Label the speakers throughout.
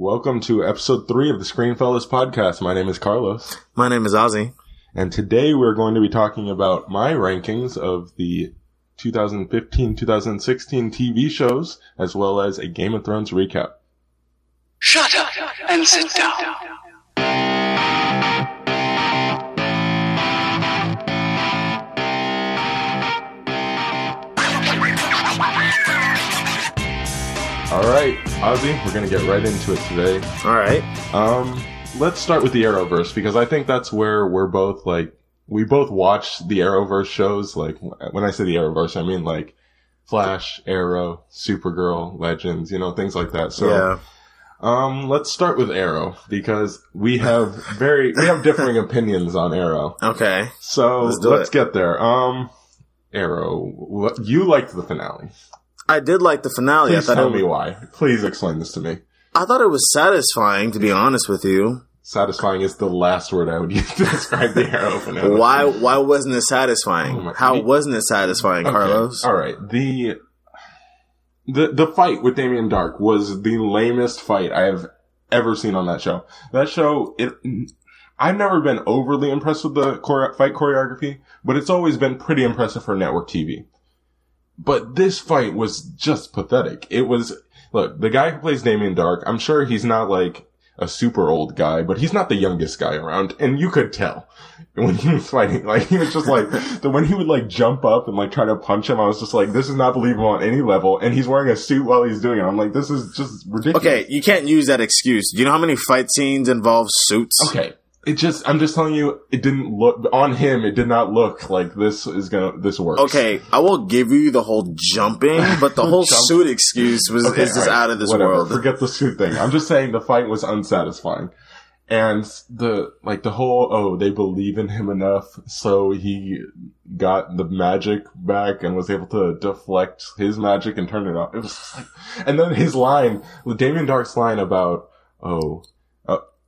Speaker 1: Welcome to episode three of the Screenfellas podcast. My name is Carlos,
Speaker 2: My name is Ozzy.
Speaker 1: and today we're going to be talking about my rankings of the 2015-2016 TV shows, as well as a Game of Thrones recap.
Speaker 3: Shut up and sit down.
Speaker 1: All right, Ozzy, we're going to get right into it today.
Speaker 2: All right.
Speaker 1: Um, let's start with the Arrowverse because I think that's where we're both like we both watch the Arrowverse shows. Like when I say the Arrowverse, I mean like Flash, Arrow, Supergirl, Legends, you know, things like that. So,
Speaker 2: yeah.
Speaker 1: um, let's start with Arrow because we have very we have differing opinions on Arrow.
Speaker 2: Okay.
Speaker 1: So
Speaker 2: Let's
Speaker 1: let's, get there. Um, Arrow, what, you liked the finale.
Speaker 2: I did like the finale. I
Speaker 1: Please
Speaker 2: thought
Speaker 1: tell
Speaker 2: it,
Speaker 1: me why. Please explain this to me.
Speaker 2: I thought it was satisfying, to be honest with you.
Speaker 1: Satisfying is the last word I would use to describe the Arrow finale.
Speaker 2: Why? Why wasn't it satisfying?
Speaker 1: Oh
Speaker 2: How wasn't it satisfying,
Speaker 1: Okay,
Speaker 2: Carlos?
Speaker 1: All right. The the the fight with Damien Darhk was the lamest fight I have ever seen on that show. That show, it I've never been overly impressed with the chore- fight choreography, but it's always been pretty impressive for network TV. But this fight was just pathetic. It was look, the guy who plays Damien Darhk, I'm sure he's not like a super old guy, but he's not the youngest guy around, and you could tell when he was fighting. Like he was just like the when he would like jump up and like try to punch him. I was just like, this is not believable on any level. And he's wearing a suit while he's doing it. I'm like, this is just ridiculous.
Speaker 2: Okay, you can't use that excuse. Do you know how many fight scenes involve suits?
Speaker 1: Okay. It just, I'm just telling you, it didn't look, on him, it did not look like this is gonna, this works.
Speaker 2: Okay, I will give you the whole jumping, but the whole
Speaker 1: Jump.
Speaker 2: suit excuse was
Speaker 1: Okay,
Speaker 2: is just
Speaker 1: alright,
Speaker 2: out of this
Speaker 1: whatever.
Speaker 2: world.
Speaker 1: Forget the suit thing. I'm just saying the fight was unsatisfying. And the, like the whole, oh, they believe in him enough, so he got the magic back and was able to deflect his magic and turn it off. It was like, and then his line, Damien Darhk's line about, oh,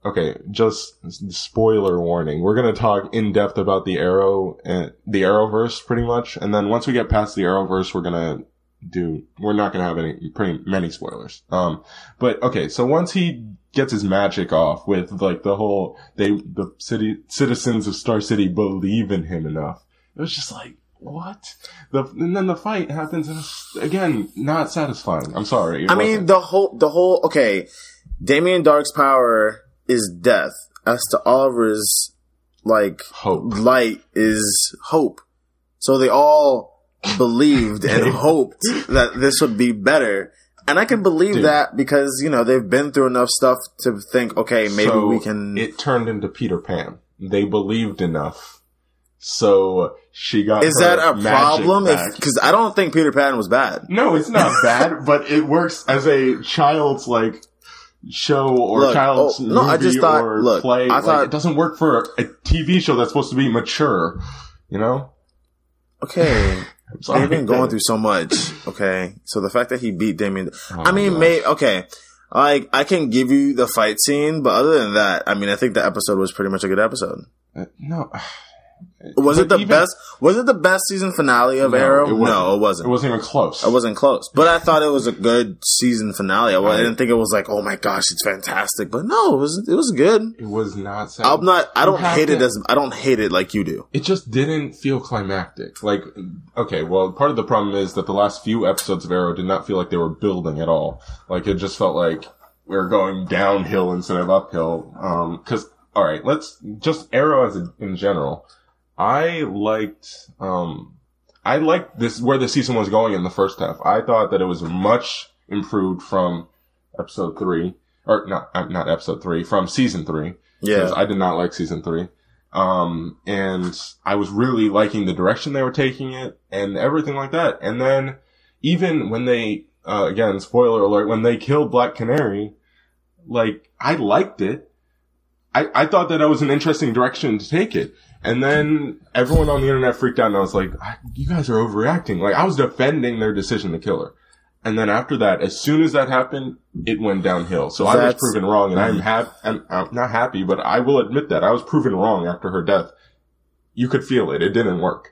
Speaker 1: okay, just spoiler warning. We're gonna talk in depth about the Arrow and the Arrowverse pretty much, and then once we get past the Arrowverse, we're gonna do we're not gonna have any pretty many spoilers. Um, but okay, so once he gets his magic off with like the whole they the city citizens of Star City believe in him enough, it was just like what the and then the fight happens and it's, again not satisfying. I'm sorry.
Speaker 2: I mean,
Speaker 1: wasn't.
Speaker 2: the whole, the whole, okay, Damien Darhk's power is death, as to Oliver's, like,
Speaker 1: hope.
Speaker 2: light is hope. So they all believed and hoped that this would be better. And I can believe
Speaker 1: Dude.
Speaker 2: that because, you know, they've been through enough stuff to think, okay, maybe
Speaker 1: So
Speaker 2: we can.
Speaker 1: It turned into Peter Pan. They believed enough. So she got
Speaker 2: is that a problem? Because I don't think Peter Pan was bad.
Speaker 1: No, it's not bad, but it works as a child's like show or
Speaker 2: Look,
Speaker 1: child's
Speaker 2: oh, no, I
Speaker 1: movie
Speaker 2: just thought-
Speaker 1: or
Speaker 2: look,
Speaker 1: play.
Speaker 2: I
Speaker 1: Like,
Speaker 2: thought-
Speaker 1: it doesn't work for a TV show that's supposed to be mature. You know,
Speaker 2: Okay. They've been going through so much. Okay. So the fact that he beat Damien,
Speaker 1: Oh
Speaker 2: I mean, may, okay. Like, I can give you the fight scene, but other than that, I mean, I think the episode was pretty much a good episode.
Speaker 1: Uh, no.
Speaker 2: Was
Speaker 1: But
Speaker 2: it the
Speaker 1: even-
Speaker 2: best? Was it the best season finale of
Speaker 1: No,
Speaker 2: Arrow?
Speaker 1: it
Speaker 2: no, it wasn't.
Speaker 1: It wasn't even close.
Speaker 2: It wasn't close, but I thought it was a good season finale. I, I
Speaker 1: I-
Speaker 2: didn't think it was like, oh my gosh, it's fantastic. But no, it was it was good.
Speaker 1: It was not. Sad.
Speaker 2: I'm not. I don't hate it
Speaker 1: to-
Speaker 2: as I don't hate it like you do.
Speaker 1: it just didn't feel climactic. Like, okay, well, part of the problem is that the last few episodes of Arrow did not feel like they were building at all. Like, it just felt like we are going downhill instead of uphill. Um, cause, alright, let's, just Arrow as a, in general. I liked, um, I liked this, where the season was going in the first half. I thought that it was much improved from episode three, or not, uh, not episode three, from season three.
Speaker 2: Yeah,
Speaker 1: I did not like season three. Um, and I was really liking the direction they were taking it and everything like that. And then even when they, uh, again, spoiler alert, when they killed Black Canary, like, I liked it. I, I thought that that was an interesting direction to take it. And then everyone on the internet freaked out and I was like, "I- you guys are overreacting. Like, I was defending their decision to kill her. And then after that, as soon as that happened, it went downhill. So I was proven wrong, and I'm happy. I'm, I'm not happy, but I will admit that I was proven wrong after her death. You could feel it. It didn't work.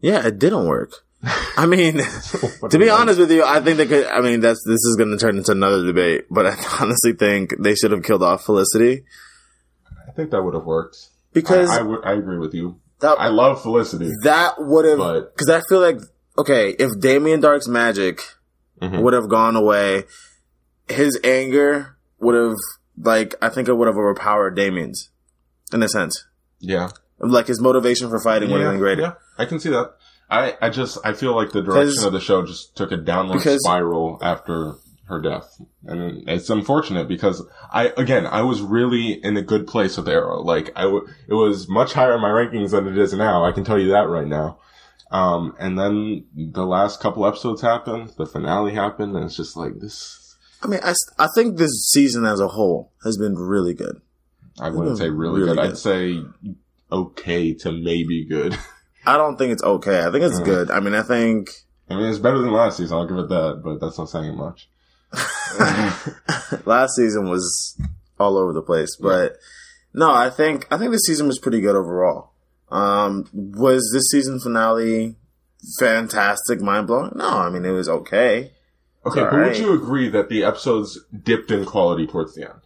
Speaker 2: yeah, it didn't work. I mean, to be
Speaker 1: do you like?
Speaker 2: honest with you, I think they could. I mean, that's this is going to turn into another debate, but I honestly think they should have killed off Felicity
Speaker 1: I think that would have worked.
Speaker 2: Because
Speaker 1: I, I, would- I agree with you.
Speaker 2: that
Speaker 1: I love Felicity.
Speaker 2: that would have because I feel like okay, if Damien Darhk's magic
Speaker 1: Mhm.
Speaker 2: would have gone away, his anger would have like I think it would have overpowered Damien's in a sense.
Speaker 1: Yeah.
Speaker 2: Like his motivation for fighting would have
Speaker 1: yeah,
Speaker 2: been greater.
Speaker 1: Yeah, I can see that. I, I just I feel like the direction of the show just took a downward spiral after her death, and it's unfortunate because I again I was really in a good place with Arrow. Like I w- it was much higher in my rankings than it is now. I can tell you that right now. Um, and then the last couple episodes happened, the finale happened, and it's just like this.
Speaker 2: I mean, I, I think this season as a whole has been really good.
Speaker 1: I wouldn't say really,
Speaker 2: Really
Speaker 1: good.
Speaker 2: good.
Speaker 1: I'd say okay to maybe good.
Speaker 2: I don't think it's okay. I think it's
Speaker 1: Mm.
Speaker 2: good. I mean, I think
Speaker 1: I mean, it's better than last season. I'll give it that, but that's not saying much.
Speaker 2: last season was all over the place, but no, I think I think this season was pretty good overall. Um, was this season finale fantastic, mind blowing? No, I mean it was okay.
Speaker 1: Okay, but
Speaker 2: Alright.
Speaker 1: would you agree that the episodes dipped in quality towards the end?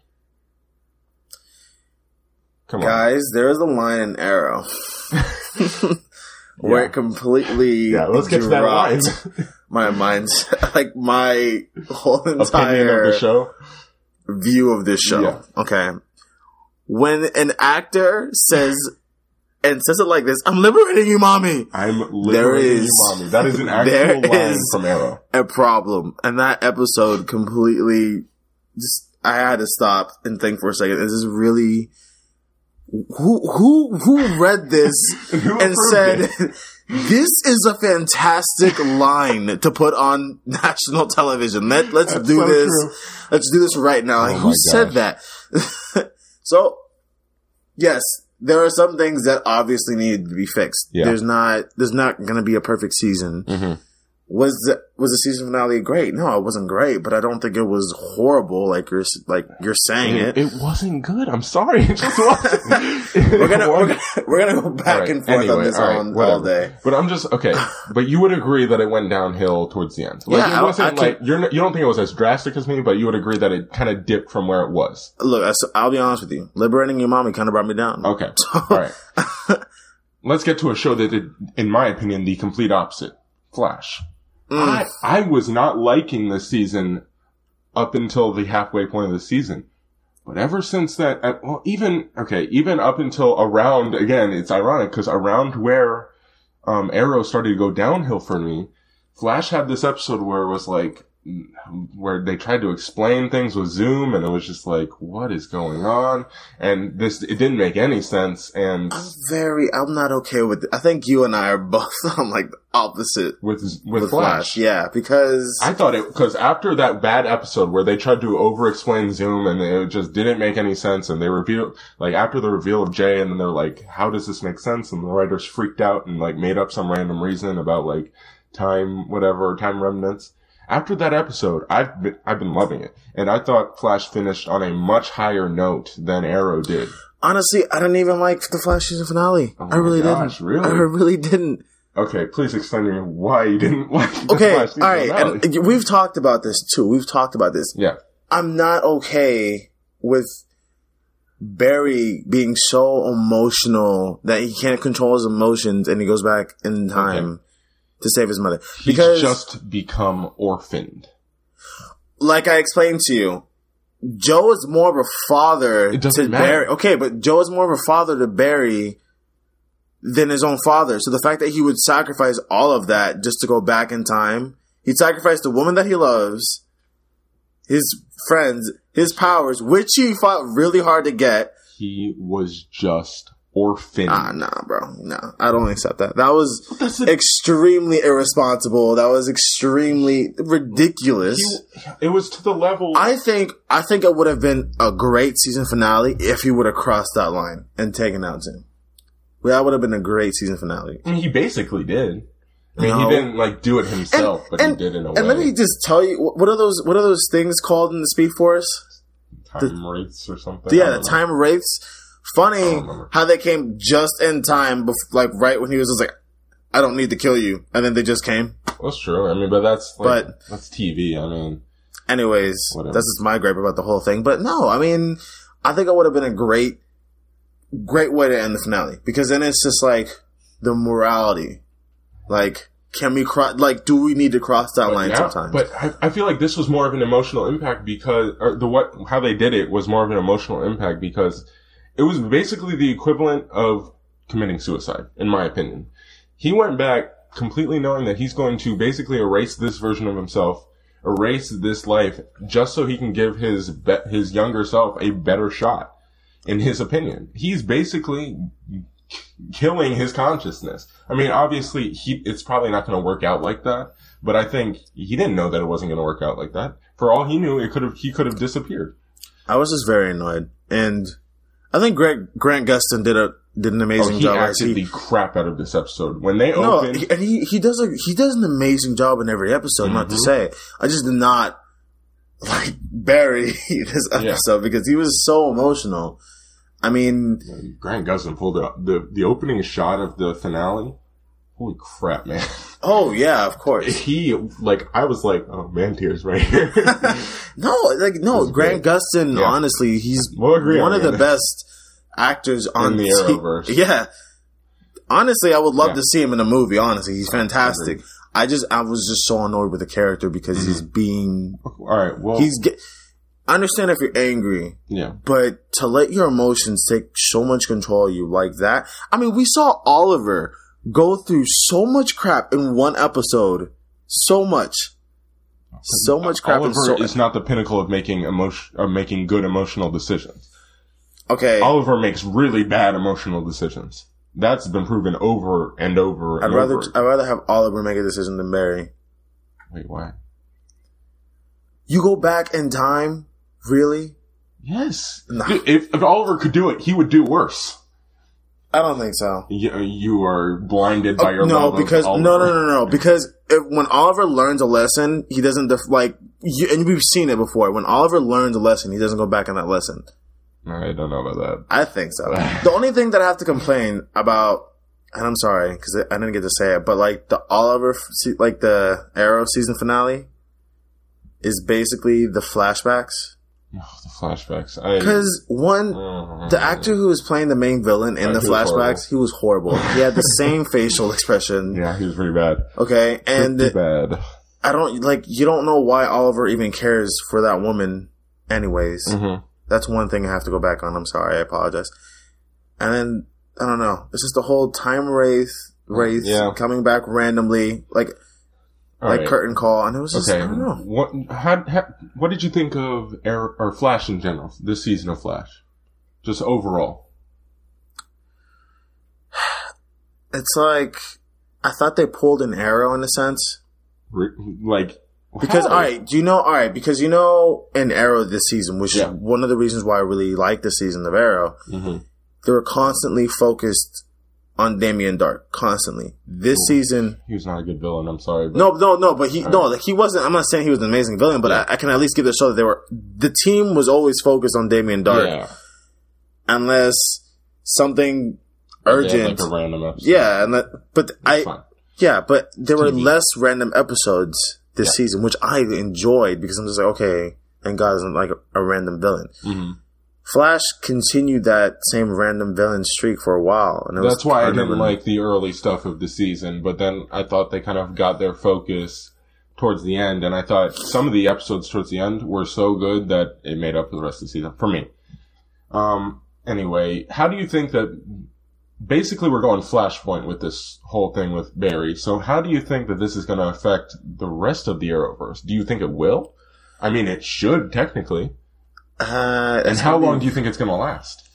Speaker 1: Come on.
Speaker 2: Guys, there is a line in Arrow where
Speaker 1: Yeah.
Speaker 2: it completely
Speaker 1: Yeah, let's get to that line.
Speaker 2: My mm-hmm. mind's like my whole entire
Speaker 1: of the show.
Speaker 2: view of this show.
Speaker 1: Yeah.
Speaker 2: Okay. When an actor says and says it like this, I'm liberating you, mommy.
Speaker 1: I'm liberating
Speaker 2: is-
Speaker 1: you, mommy. That is an actual line
Speaker 2: is-
Speaker 1: from Arrow.
Speaker 2: A problem. And that episode completely just I had to stop and think for a second. Is this really who who who read this
Speaker 1: Who
Speaker 2: and said
Speaker 1: it?
Speaker 2: This is a fantastic line to put on national television. Let let's
Speaker 1: That's
Speaker 2: do
Speaker 1: so
Speaker 2: this.
Speaker 1: true.
Speaker 2: Let's do this right now.
Speaker 1: Oh
Speaker 2: Who
Speaker 1: my
Speaker 2: said that? so, yes, there are some things that obviously need to be fixed.
Speaker 1: Yeah.
Speaker 2: There's not there's not going to be a perfect season.
Speaker 1: Mhm.
Speaker 2: Was the was the season finale great? No, it wasn't great, but I don't think it was horrible like you're like you're saying it.
Speaker 1: It, it wasn't good. I'm sorry. It just wasn't.
Speaker 2: we're gonna we're gonna we're gonna go back
Speaker 1: right,
Speaker 2: and forth on this
Speaker 1: all right,
Speaker 2: all, all day.
Speaker 1: But I'm just okay. But you would agree that it went downhill towards the end. Like,
Speaker 2: Yeah, I-
Speaker 1: it wasn't
Speaker 2: I can-
Speaker 1: like you're you don't think it was as drastic as me, but you would agree that it kind of dipped from where it was.
Speaker 2: Look, I, I'll be honest with you. Liberating your mommy kind of brought me down.
Speaker 1: Okay, all right. Let's get to a show that did, in my opinion, the complete opposite. Flash.
Speaker 2: Mm.
Speaker 1: I I was not liking this season up until the halfway point of the season. But ever since that, well, even, okay, even up until around, again, it's ironic because around where, um, Arrow started to go downhill for me, Flash had this episode where it was like, where they tried to explain things with Zoom and it was just like, what is going on? And this, it didn't make any sense and
Speaker 2: I'm very. I'm not okay with it. I think you and I are both on like the opposite
Speaker 1: with, with,
Speaker 2: with
Speaker 1: Flash.
Speaker 2: Flash. Yeah, because
Speaker 1: I thought it because after that bad episode where they tried to over-explain Zoom and it just didn't make any sense, and they reveal like after the reveal of Jay, and then they're like, "How does this make sense?" And the writers freaked out and like made up some random reason about like time, whatever, time remnants. After that episode, I've been I've been loving it, and I thought Flash finished on a much higher note than Arrow did.
Speaker 2: honestly, I didn't even like the Flash season finale.
Speaker 1: Oh
Speaker 2: I really
Speaker 1: gosh,
Speaker 2: didn't.
Speaker 1: really?
Speaker 2: I really didn't.
Speaker 1: Okay, please explain to me why you didn't like. The
Speaker 2: Okay,
Speaker 1: Flash
Speaker 2: all right,
Speaker 1: finale.
Speaker 2: and we've talked about this too. We've talked about this.
Speaker 1: yeah,
Speaker 2: I'm not okay with Barry being so emotional that he can't control his emotions and he goes back in time to save his mother.
Speaker 1: he's
Speaker 2: Because,
Speaker 1: just become orphaned.
Speaker 2: like I explained to you, Joe is more of a father to
Speaker 1: matter.
Speaker 2: Barry. Okay, but Joe is more of a father to Barry than his own father. So the fact that he would sacrifice all of that just to go back in time, he'd sacrifice the woman that he loves, his friends, his powers, which he fought really hard to get.
Speaker 1: He was just orphaned.
Speaker 2: Ah, nah, bro. Nah, I don't accept that. That was
Speaker 1: it.
Speaker 2: extremely irresponsible. That was extremely ridiculous.
Speaker 1: It was to the level.
Speaker 2: I think I think it would have been a great season finale if he would have crossed that line and taken out Zoom. Well, that would have been a great season finale.
Speaker 1: Mean, he basically did. I mean,
Speaker 2: No.
Speaker 1: he didn't like do it himself, but
Speaker 2: and,
Speaker 1: he did in a
Speaker 2: and
Speaker 1: way.
Speaker 2: And let me just tell you, what are those? What are those things called in the Speed Force?
Speaker 1: time wraiths or something.
Speaker 2: Yeah, the
Speaker 1: know.
Speaker 2: time wraiths. Funny how they came just in time, bef- like right when he was just like, I don't need to kill you, and then they just came.
Speaker 1: That's true. I mean, but that's like,
Speaker 2: But-
Speaker 1: that's TV. I mean,
Speaker 2: Anyways,
Speaker 1: Whatever.
Speaker 2: that's just my gripe about the whole thing. But no, I mean, I think it would have been a great, great way to end the finale because then it's just like the morality. Like, can we cross? Like, do we need to cross that
Speaker 1: but
Speaker 2: line sometimes?
Speaker 1: But I, I feel like this was more of an emotional impact because, or the what, how they did it was more of an emotional impact because it was basically the equivalent of committing suicide, in my opinion. He went back completely knowing that he's going to basically erase this version of himself, erase this life, just so he can give his be- his younger self a better shot. In his opinion, he's basically killing his consciousness. I mean, obviously, he it's probably not going to work out like that, but I think he didn't know that it wasn't going to work out like that. For all he knew, it could have he could have disappeared.
Speaker 2: I was just very annoyed, and I think Greg Grant Gustin did a did an
Speaker 1: Oh,
Speaker 2: amazing
Speaker 1: he
Speaker 2: job. as
Speaker 1: acted
Speaker 2: he-
Speaker 1: the crap out of this episode when they
Speaker 2: no,
Speaker 1: opened.
Speaker 2: he- and he he does a he does an amazing job in every episode. Not to
Speaker 1: Mhm.
Speaker 2: say, I just did not like Barry this episode because he was so emotional. I mean,
Speaker 1: Grant Gustin pulled it up. The the opening shot of the finale. Holy crap, man!
Speaker 2: oh yeah, of course.
Speaker 1: He like I was like, oh man, tears right here.
Speaker 2: no, like no, Grant Gustin.
Speaker 1: Yeah.
Speaker 2: Honestly, he's
Speaker 1: We'll
Speaker 2: one
Speaker 1: on
Speaker 2: of the best actors on
Speaker 1: In the
Speaker 2: t-
Speaker 1: Arrowverse.
Speaker 2: Yeah. Honestly, I would love
Speaker 1: Yeah.
Speaker 2: to see him in a movie. Honestly, he's fantastic. I just I was just so annoyed with the character because he's
Speaker 1: Mm-hmm.
Speaker 2: being
Speaker 1: All right, well,
Speaker 2: he's. Get, I understand if you're angry,
Speaker 1: yeah.
Speaker 2: but to let your emotions take so much control of you like that. I mean, we saw Oliver go through so much crap in one episode. So much. So much crap.
Speaker 1: Oliver
Speaker 2: so,
Speaker 1: is not the pinnacle of making emotion of making good emotional decisions.
Speaker 2: okay.
Speaker 1: Oliver makes really bad emotional decisions. That's been proven over and over and
Speaker 2: I'd rather
Speaker 1: over.
Speaker 2: I'd rather have Oliver make a decision than Barry.
Speaker 1: Wait, why?
Speaker 2: You go back in time, really?
Speaker 1: Yes.
Speaker 2: Nah.
Speaker 1: Dude, If, if Oliver could do it, he would do worse.
Speaker 2: I don't think so.
Speaker 1: You, you are blinded by oh, your
Speaker 2: Oh, no,
Speaker 1: love
Speaker 2: because no, no, no, no, because if, when Oliver learns a lesson, he doesn't def- like. You, and we've seen it before. When Oliver learns a lesson, he doesn't go back on that lesson.
Speaker 1: I don't know about that.
Speaker 2: I think so. the only thing that I have to complain about, and I'm sorry because I didn't get to say it, but like the Oliver, like the Arrow season finale, is basically the flashbacks.
Speaker 1: Oh, the flashbacks.
Speaker 2: Because one,
Speaker 1: Uh,
Speaker 2: the actor who was playing the main villain in the flashbacks, he was horrible. He had the same facial expression.
Speaker 1: Yeah, he was pretty bad.
Speaker 2: Okay, and
Speaker 1: pretty bad.
Speaker 2: I don't like you don't know why Oliver even cares for that woman anyways.
Speaker 1: hmm
Speaker 2: That's one thing I have to go back on. I'm sorry, I apologize. And then I don't know. It's just the whole time wraith wraith
Speaker 1: Yeah.
Speaker 2: coming back randomly, like
Speaker 1: All
Speaker 2: like
Speaker 1: right.
Speaker 2: curtain call, and it was just
Speaker 1: Okay.
Speaker 2: I don't know.
Speaker 1: What how, how, what did you think of Air, or Flash in general? This season of Flash, just overall.
Speaker 2: It's like I thought they pulled an arrow in a sense.
Speaker 1: Re- Like
Speaker 2: Because
Speaker 1: how?
Speaker 2: all right, do you know? All right, because you know, in Arrow this season, which
Speaker 1: Yeah.
Speaker 2: is one of the reasons why I really like this season of Arrow,
Speaker 1: Mhm.
Speaker 2: they were constantly focused on Damien Darhk, constantly. This
Speaker 1: Ooh.
Speaker 2: season,
Speaker 1: he was not a good villain. I'm sorry. But
Speaker 2: no, no, no, but he,
Speaker 1: All
Speaker 2: no, like, he wasn't. I'm not saying he was an amazing villain, but
Speaker 1: Yeah.
Speaker 2: I, I can at least give the show that they were. The team was always focused on Damien Darhk,
Speaker 1: yeah,
Speaker 2: unless something urgent.
Speaker 1: like a random episode.
Speaker 2: yeah, and that, but
Speaker 1: It's
Speaker 2: I,
Speaker 1: fine.
Speaker 2: yeah, but there were
Speaker 1: TV.
Speaker 2: less random episodes this
Speaker 1: Yeah.
Speaker 2: season, which I enjoyed because I'm just like, okay, and God isn't like a, a random villain.
Speaker 1: Mhm.
Speaker 2: Flash continued that same random villain streak for a while, and it was
Speaker 1: That's why I didn't like the early stuff of the season, but then I thought they kind of got their focus towards the end, and I thought some of the episodes towards the end were so good that it made up for the rest of the season for me. Um. Anyway, how do you think that? Basically, we're going Flashpoint with this whole thing with Barry. So, how do you think that this is going to affect the rest of the Arrowverse? Do you think it will? I mean, it should technically.
Speaker 2: Uh,
Speaker 1: And how long
Speaker 2: be-
Speaker 1: do you think it's going to last?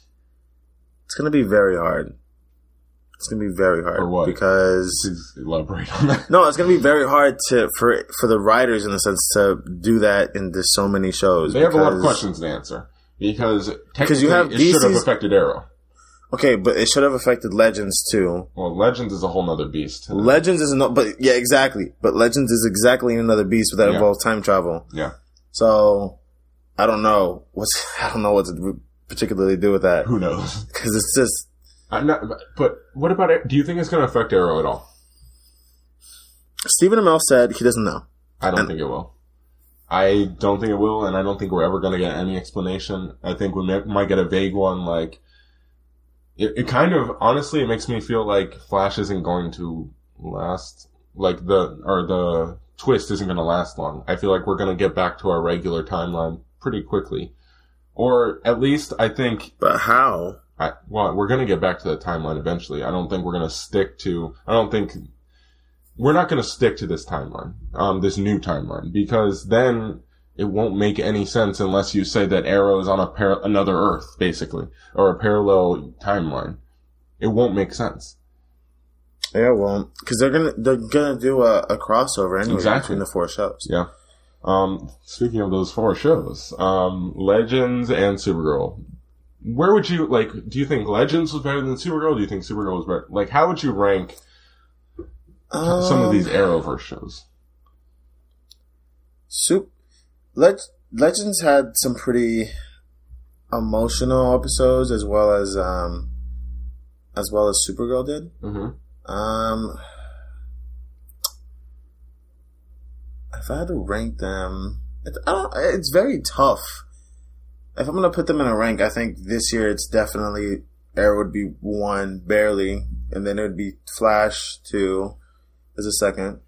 Speaker 2: It's gonna be very hard. It's gonna be very hard
Speaker 1: For what?
Speaker 2: because
Speaker 1: Please elaborate on that.
Speaker 2: no, it's gonna be very hard to for for the writers in a sense to do that into so many shows.
Speaker 1: They have a lot of questions to answer because
Speaker 2: Because you
Speaker 1: technically
Speaker 2: have
Speaker 1: it should have affected Arrow.
Speaker 2: Okay, but it should have affected Legends too.
Speaker 1: Well, Legends is a whole nother beast.
Speaker 2: Legends is no, but yeah, exactly. But Legends is exactly another beast that
Speaker 1: Yeah.
Speaker 2: involves time travel.
Speaker 1: yeah.
Speaker 2: So I don't know what's I don't know what to particularly do with that
Speaker 1: Who knows?
Speaker 2: because it's just
Speaker 1: I'm not, but what about it? Do you think it's going to affect Arrow at all?
Speaker 2: Stephen Amell said he doesn't know.
Speaker 1: I don't
Speaker 2: And-
Speaker 1: think it will. I don't think it will, and I don't think we're ever going to get any explanation. I think we may, might get a vague one, like it, it. kind of honestly, it makes me feel like Flash isn't going to last. Like the or the twist isn't going to last long. I feel like we're going to get back to our regular timeline pretty quickly, or at least I think
Speaker 2: But how?
Speaker 1: I, well, we're going to get back to the timeline eventually. I don't think we're going to stick to, I don't think, we're not going to stick to this timeline, um, this new timeline, because then it won't make any sense unless you say that Arrow is on a par- another Earth, basically, or a parallel timeline. It won't make sense.
Speaker 2: Yeah, well, because they're gonna they're gonna do a, a crossover anyway
Speaker 1: Exactly.
Speaker 2: between the four shows.
Speaker 1: Yeah. Um, speaking of those four shows, um, Legends and Supergirl. Where would you, like, do you think Legends was better than Supergirl? Do you think Supergirl was better? Like, how would you rank some of
Speaker 2: Um,
Speaker 1: these Arrowverse shows.
Speaker 2: Soup Leg- Legends had some pretty emotional episodes as well as um as well as Supergirl did.
Speaker 1: Mm-hmm.
Speaker 2: Um if I had to rank them, it, I don't, it's very tough. If I'm gonna put them in a rank, I think this year it's definitely Arrow would be one, barely, and then it would be Flash two as a second.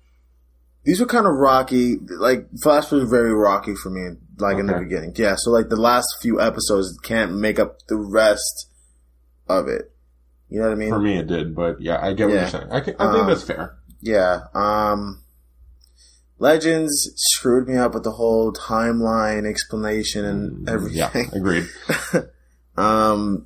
Speaker 2: These were kind of rocky. Like Flash was very rocky for me, like in the beginning. Yeah, so like the last few episodes can't make up the rest of it. You know what I mean?
Speaker 1: For me, it did, but yeah, I get what
Speaker 2: Yeah.
Speaker 1: you're saying. I, can, I think
Speaker 2: Um,
Speaker 1: that's fair.
Speaker 2: Yeah. Um Legends screwed me up with the whole timeline explanation and
Speaker 1: Mm, Yeah,
Speaker 2: everything.
Speaker 1: agreed.
Speaker 2: um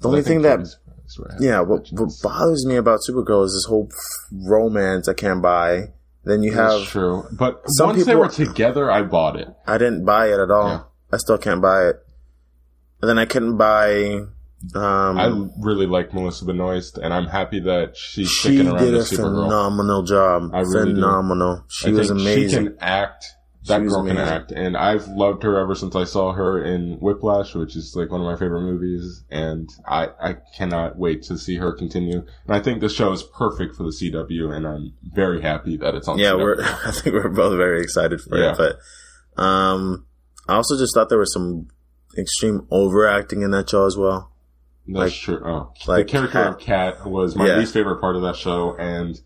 Speaker 2: the only thing that
Speaker 1: you'd be surprised what
Speaker 2: yeah, what, what bothers me about Supergirl is this whole romance I can't buy. Then you
Speaker 1: That's
Speaker 2: have
Speaker 1: true, but
Speaker 2: some
Speaker 1: once they
Speaker 2: people-
Speaker 1: were together, I bought it.
Speaker 2: I didn't buy it at all.
Speaker 1: Yeah.
Speaker 2: I still can't buy it. And then I couldn't buy um
Speaker 1: I really like Melissa Benoist, and I'm happy that she's
Speaker 2: she
Speaker 1: sticking around
Speaker 2: did a
Speaker 1: Supergirl.
Speaker 2: phenomenal job.
Speaker 1: I really do.
Speaker 2: phenomenal. She
Speaker 1: I
Speaker 2: was amazing.
Speaker 1: She can act. That
Speaker 2: She
Speaker 1: girl can act, and I've loved her ever since I saw her in Whiplash, which is like one of my favorite movies. And I I cannot wait to see her continue. And I think this show is perfect for the CW, and I'm very happy that it's on.
Speaker 2: yeah,
Speaker 1: CW.
Speaker 2: we're. I think we're both very excited for
Speaker 1: Yeah.
Speaker 2: it. But um, I also just thought there was some extreme overacting in that show as well.
Speaker 1: That's
Speaker 2: like-
Speaker 1: true. Oh,
Speaker 2: like
Speaker 1: the character
Speaker 2: Cat.
Speaker 1: of Cat was my
Speaker 2: Yeah.
Speaker 1: least favorite part of that show, and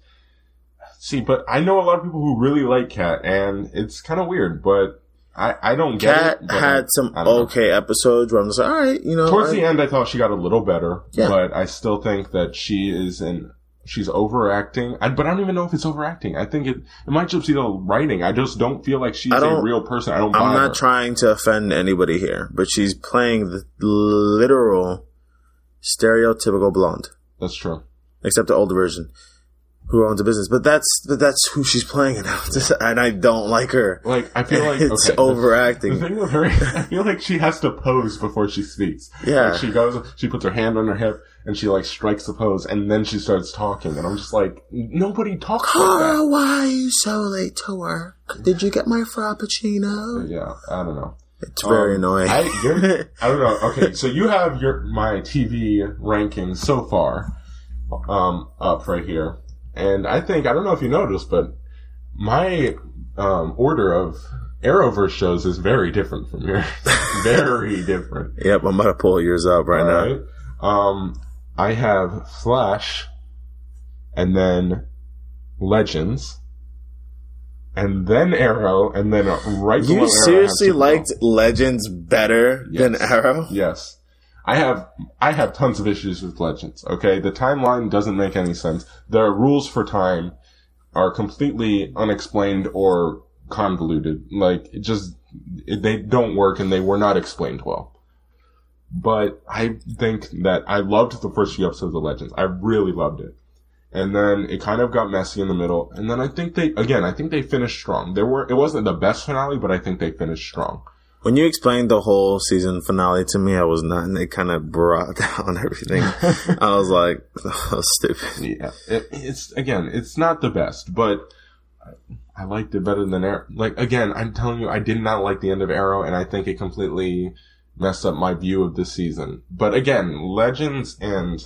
Speaker 1: see, but I know a lot of people who really like Cat, and it's kind of weird, but I I don't get
Speaker 2: Cat
Speaker 1: it.
Speaker 2: had some
Speaker 1: don't know.
Speaker 2: okay episodes where I'm just like, all right, you know.
Speaker 1: Towards
Speaker 2: I-
Speaker 1: the end, I thought she got a little better,
Speaker 2: Yeah.
Speaker 1: but I still think that she is in. She's overacting, I, but I don't even know if it's overacting. I think it it might just be the writing. I just don't feel like she's a real person. I don't.
Speaker 2: I'm not
Speaker 1: her.
Speaker 2: trying to offend anybody here, but she's playing the literal stereotypical blonde,
Speaker 1: That's true.
Speaker 2: except the older version, who owns a business. But that's but that's who she's playing out, and I don't like her.
Speaker 1: Like I feel like
Speaker 2: it's
Speaker 1: okay,
Speaker 2: overacting.
Speaker 1: The thing with her, I feel like she has to pose before she speaks.
Speaker 2: Yeah.
Speaker 1: Like she goes, she puts her hand on her hip, and she like strikes the pose, and then she starts talking, and I'm just like, nobody talks like
Speaker 2: why are you so late to work? Did you get my frappuccino?
Speaker 1: Yeah, I don't know.
Speaker 2: It's very
Speaker 1: Um,
Speaker 2: annoying.
Speaker 1: I, you're- I don't know. Okay, so you have your my TV rankings so far, um, up right here, and I think I don't know if you noticed, but my um order of Arrowverse shows is very different from yours. very different.
Speaker 2: yep, I'm about to pull yours up right now.
Speaker 1: Alright. Um, I have Flash, and then Legends, and then Arrow, and then right below
Speaker 2: You
Speaker 1: Arrow, I have
Speaker 2: seriously liked Legends better
Speaker 1: Yes.
Speaker 2: than Arrow?
Speaker 1: Yes. I have I have tons of issues with Legends. Okay, the timeline doesn't make any sense. The rules for time are completely unexplained or convoluted. Like it just it, they don't work and they were not explained well. But I think that I loved the first few episodes of Legends. I really loved it. And then it kind of got messy in the middle. And then I think they again, I think they finished strong. There were it wasn't the best finale, but I think they finished strong.
Speaker 2: When you explained the whole season finale to me, I was not, and it kind of brought down everything. I was like, oh, stupid.
Speaker 1: Yeah, it, it's again, it's not the best, but I, I liked it better than Arrow. Like again, I'm telling you, I did not like the end of Arrow, and I think it completely messed up my view of this season. But again, Legends and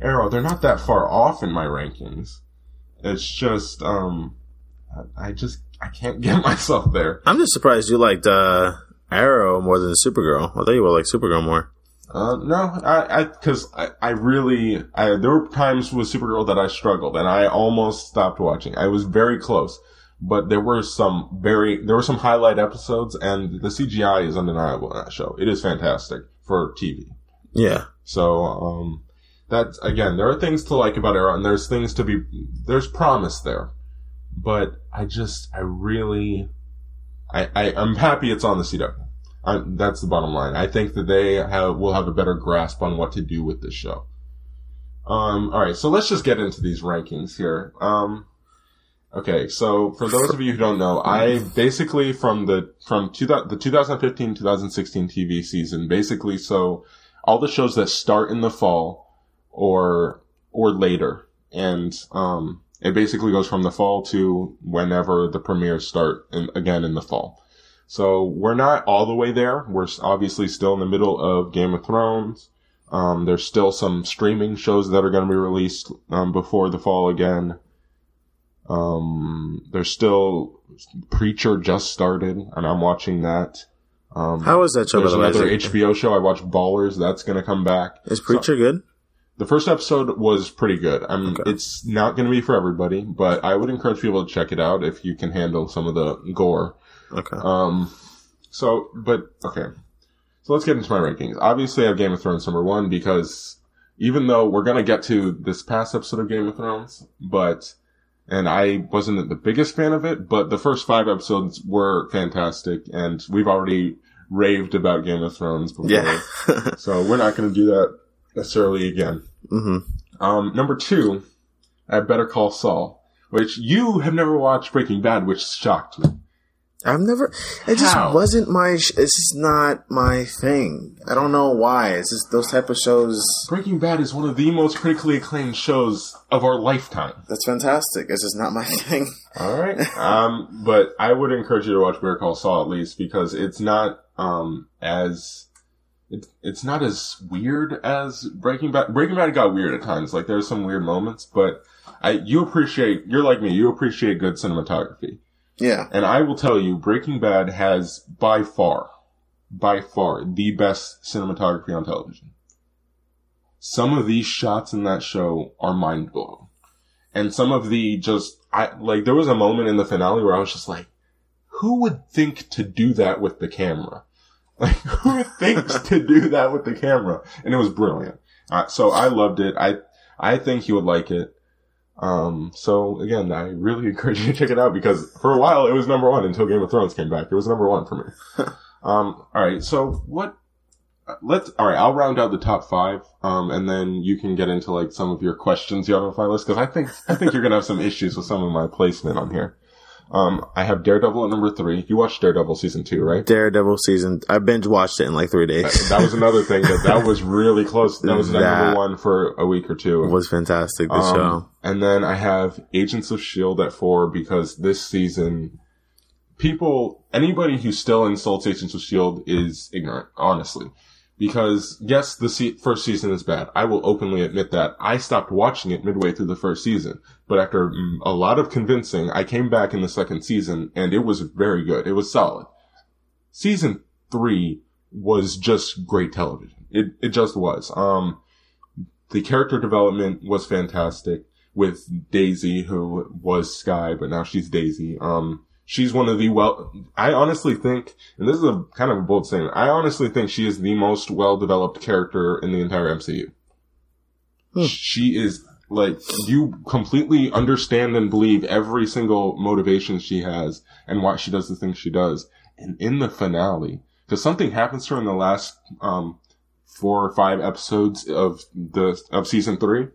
Speaker 1: Arrow, they're not that far off in my rankings. It's just, um, I just I can't get myself there.
Speaker 2: I'm just surprised you liked uh, Arrow more than Supergirl. I thought you would like Supergirl more.
Speaker 1: Uh, no, I, I, cause I, I really, I, there were times with Supergirl that I struggled and I almost stopped watching. I was very close, but there were some very, there were some highlight episodes and the CGI is undeniable in that show. It is fantastic for TV.
Speaker 2: Yeah.
Speaker 1: So, um, that's, again, there are things to like about Arrow and there's things to be, there's promise there. But I just, I really, I, I, I'm happy it's on the CW. I, that's the bottom line. I think that they have, will have a better grasp on what to do with this show. Um, alright, so let's just get into these rankings here. Um, okay, so for those of you who don't know, I basically from the, from two, the 2015-2016 TV season, basically, so all the shows that start in the fall or, or later, and, um, it basically goes from the fall to whenever the premieres start in, again in the fall. So we're not all the way there. We're obviously still in the middle of Game of Thrones. Um, there's still some streaming shows that are going to be released um, before the fall again. Um, there's still Preacher just started, and I'm watching that. Um,
Speaker 2: How is that show?
Speaker 1: There's
Speaker 2: the
Speaker 1: another HBO show I watched, Ballers. That's going to come back.
Speaker 2: is Preacher good?
Speaker 1: The first episode was pretty good. I mean,
Speaker 2: Okay.
Speaker 1: it's not going to be for everybody, but I would encourage people to check it out if you can handle some of the gore.
Speaker 2: Okay.
Speaker 1: Um, so, but, okay. So let's get into my rankings. Obviously I have Game of Thrones number one because even though we're gonna get to this past episode of Game of Thrones, but, and I wasn't the biggest fan of it, but the first five episodes were fantastic and we've already raved about Game of Thrones before.
Speaker 2: yeah.
Speaker 1: So we're not gonna do that necessarily again.
Speaker 2: hmm
Speaker 1: Um, number two, I have Better Call Saul, which you have never watched Breaking Bad, which shocked me.
Speaker 2: I've never. It just
Speaker 1: How?
Speaker 2: wasn't my. Sh- it's just not my thing. I don't know why. It's just those type of shows.
Speaker 1: Breaking Bad is one of the most critically acclaimed shows of our lifetime.
Speaker 2: That's fantastic. It's just not my thing.
Speaker 1: All right. um, but I would encourage you to watch Better Call Saul at least because it's not um as it, it's not as weird as Breaking Bad. Breaking Bad got weird at times. Like there's some weird moments, but I you appreciate you're like me. You appreciate good cinematography.
Speaker 2: Yeah.
Speaker 1: And I will tell you, Breaking Bad has by far, by far, the best cinematography on television. Some of these shots in that show are mind blowing. And some of the just, I, like, there was a moment in the finale where I was just like, who would think to do that with the camera? Like, who thinks to do that with the camera? And it was brilliant. Uh, so I loved it. I, I think you would like it. Um, so again, I really encourage you to check it out because for a while it was number one until Game of Thrones came back. It was number one for me. um, all right. So what? Let's. All right. I'll round out the top five. Um, and then you can get into like some of your questions you have on my list because I think I think you're gonna have some issues with some of my placement on here. Um, I have Daredevil at number three. You watched Daredevil season two, right?
Speaker 2: Daredevil season. I binge watched it in like three days.
Speaker 1: That, that was another thing that that was really close. That was at
Speaker 2: That-
Speaker 1: number one for a week or two.
Speaker 2: It was fantastic. The
Speaker 1: Um,
Speaker 2: show.
Speaker 1: And then I have Agents of S.H.I.E.L.D. At four because this season, people, anybody who still insults Agents of S.H.I.E.L.D. Is ignorant, honestly. Because, yes, the se- first season is bad. I will openly admit that. I stopped watching it midway through the first season. But after mm, a lot of convincing, I came back in the second season and it was very good. It was solid. Season three was just great television. It, it just was. Um, the character development was fantastic with Daisy, who was Skye, but now she's Daisy. Um, she's one of the well, I honestly think, and this is a kind of a bold statement, I honestly think she is the most well-developed character in the entire MCU.
Speaker 2: Hmm.
Speaker 1: She is, like, you completely understand and believe every single motivation she has and why she does the things she does. And in the finale, because something happens to her in the last, um, four or five episodes of the, of season three.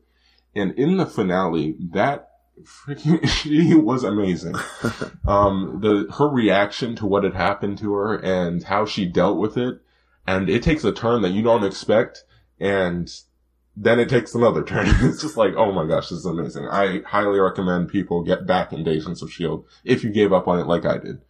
Speaker 1: And in the finale, that freaking, she was amazing. um, the, her reaction to what had happened to her and how she dealt with it. And it takes a turn that you don't expect. And then it takes another turn. it's just like, oh my gosh, this is amazing. I highly recommend people get back into Agents of S.H.I.E.L.D. If you gave up on it like I did.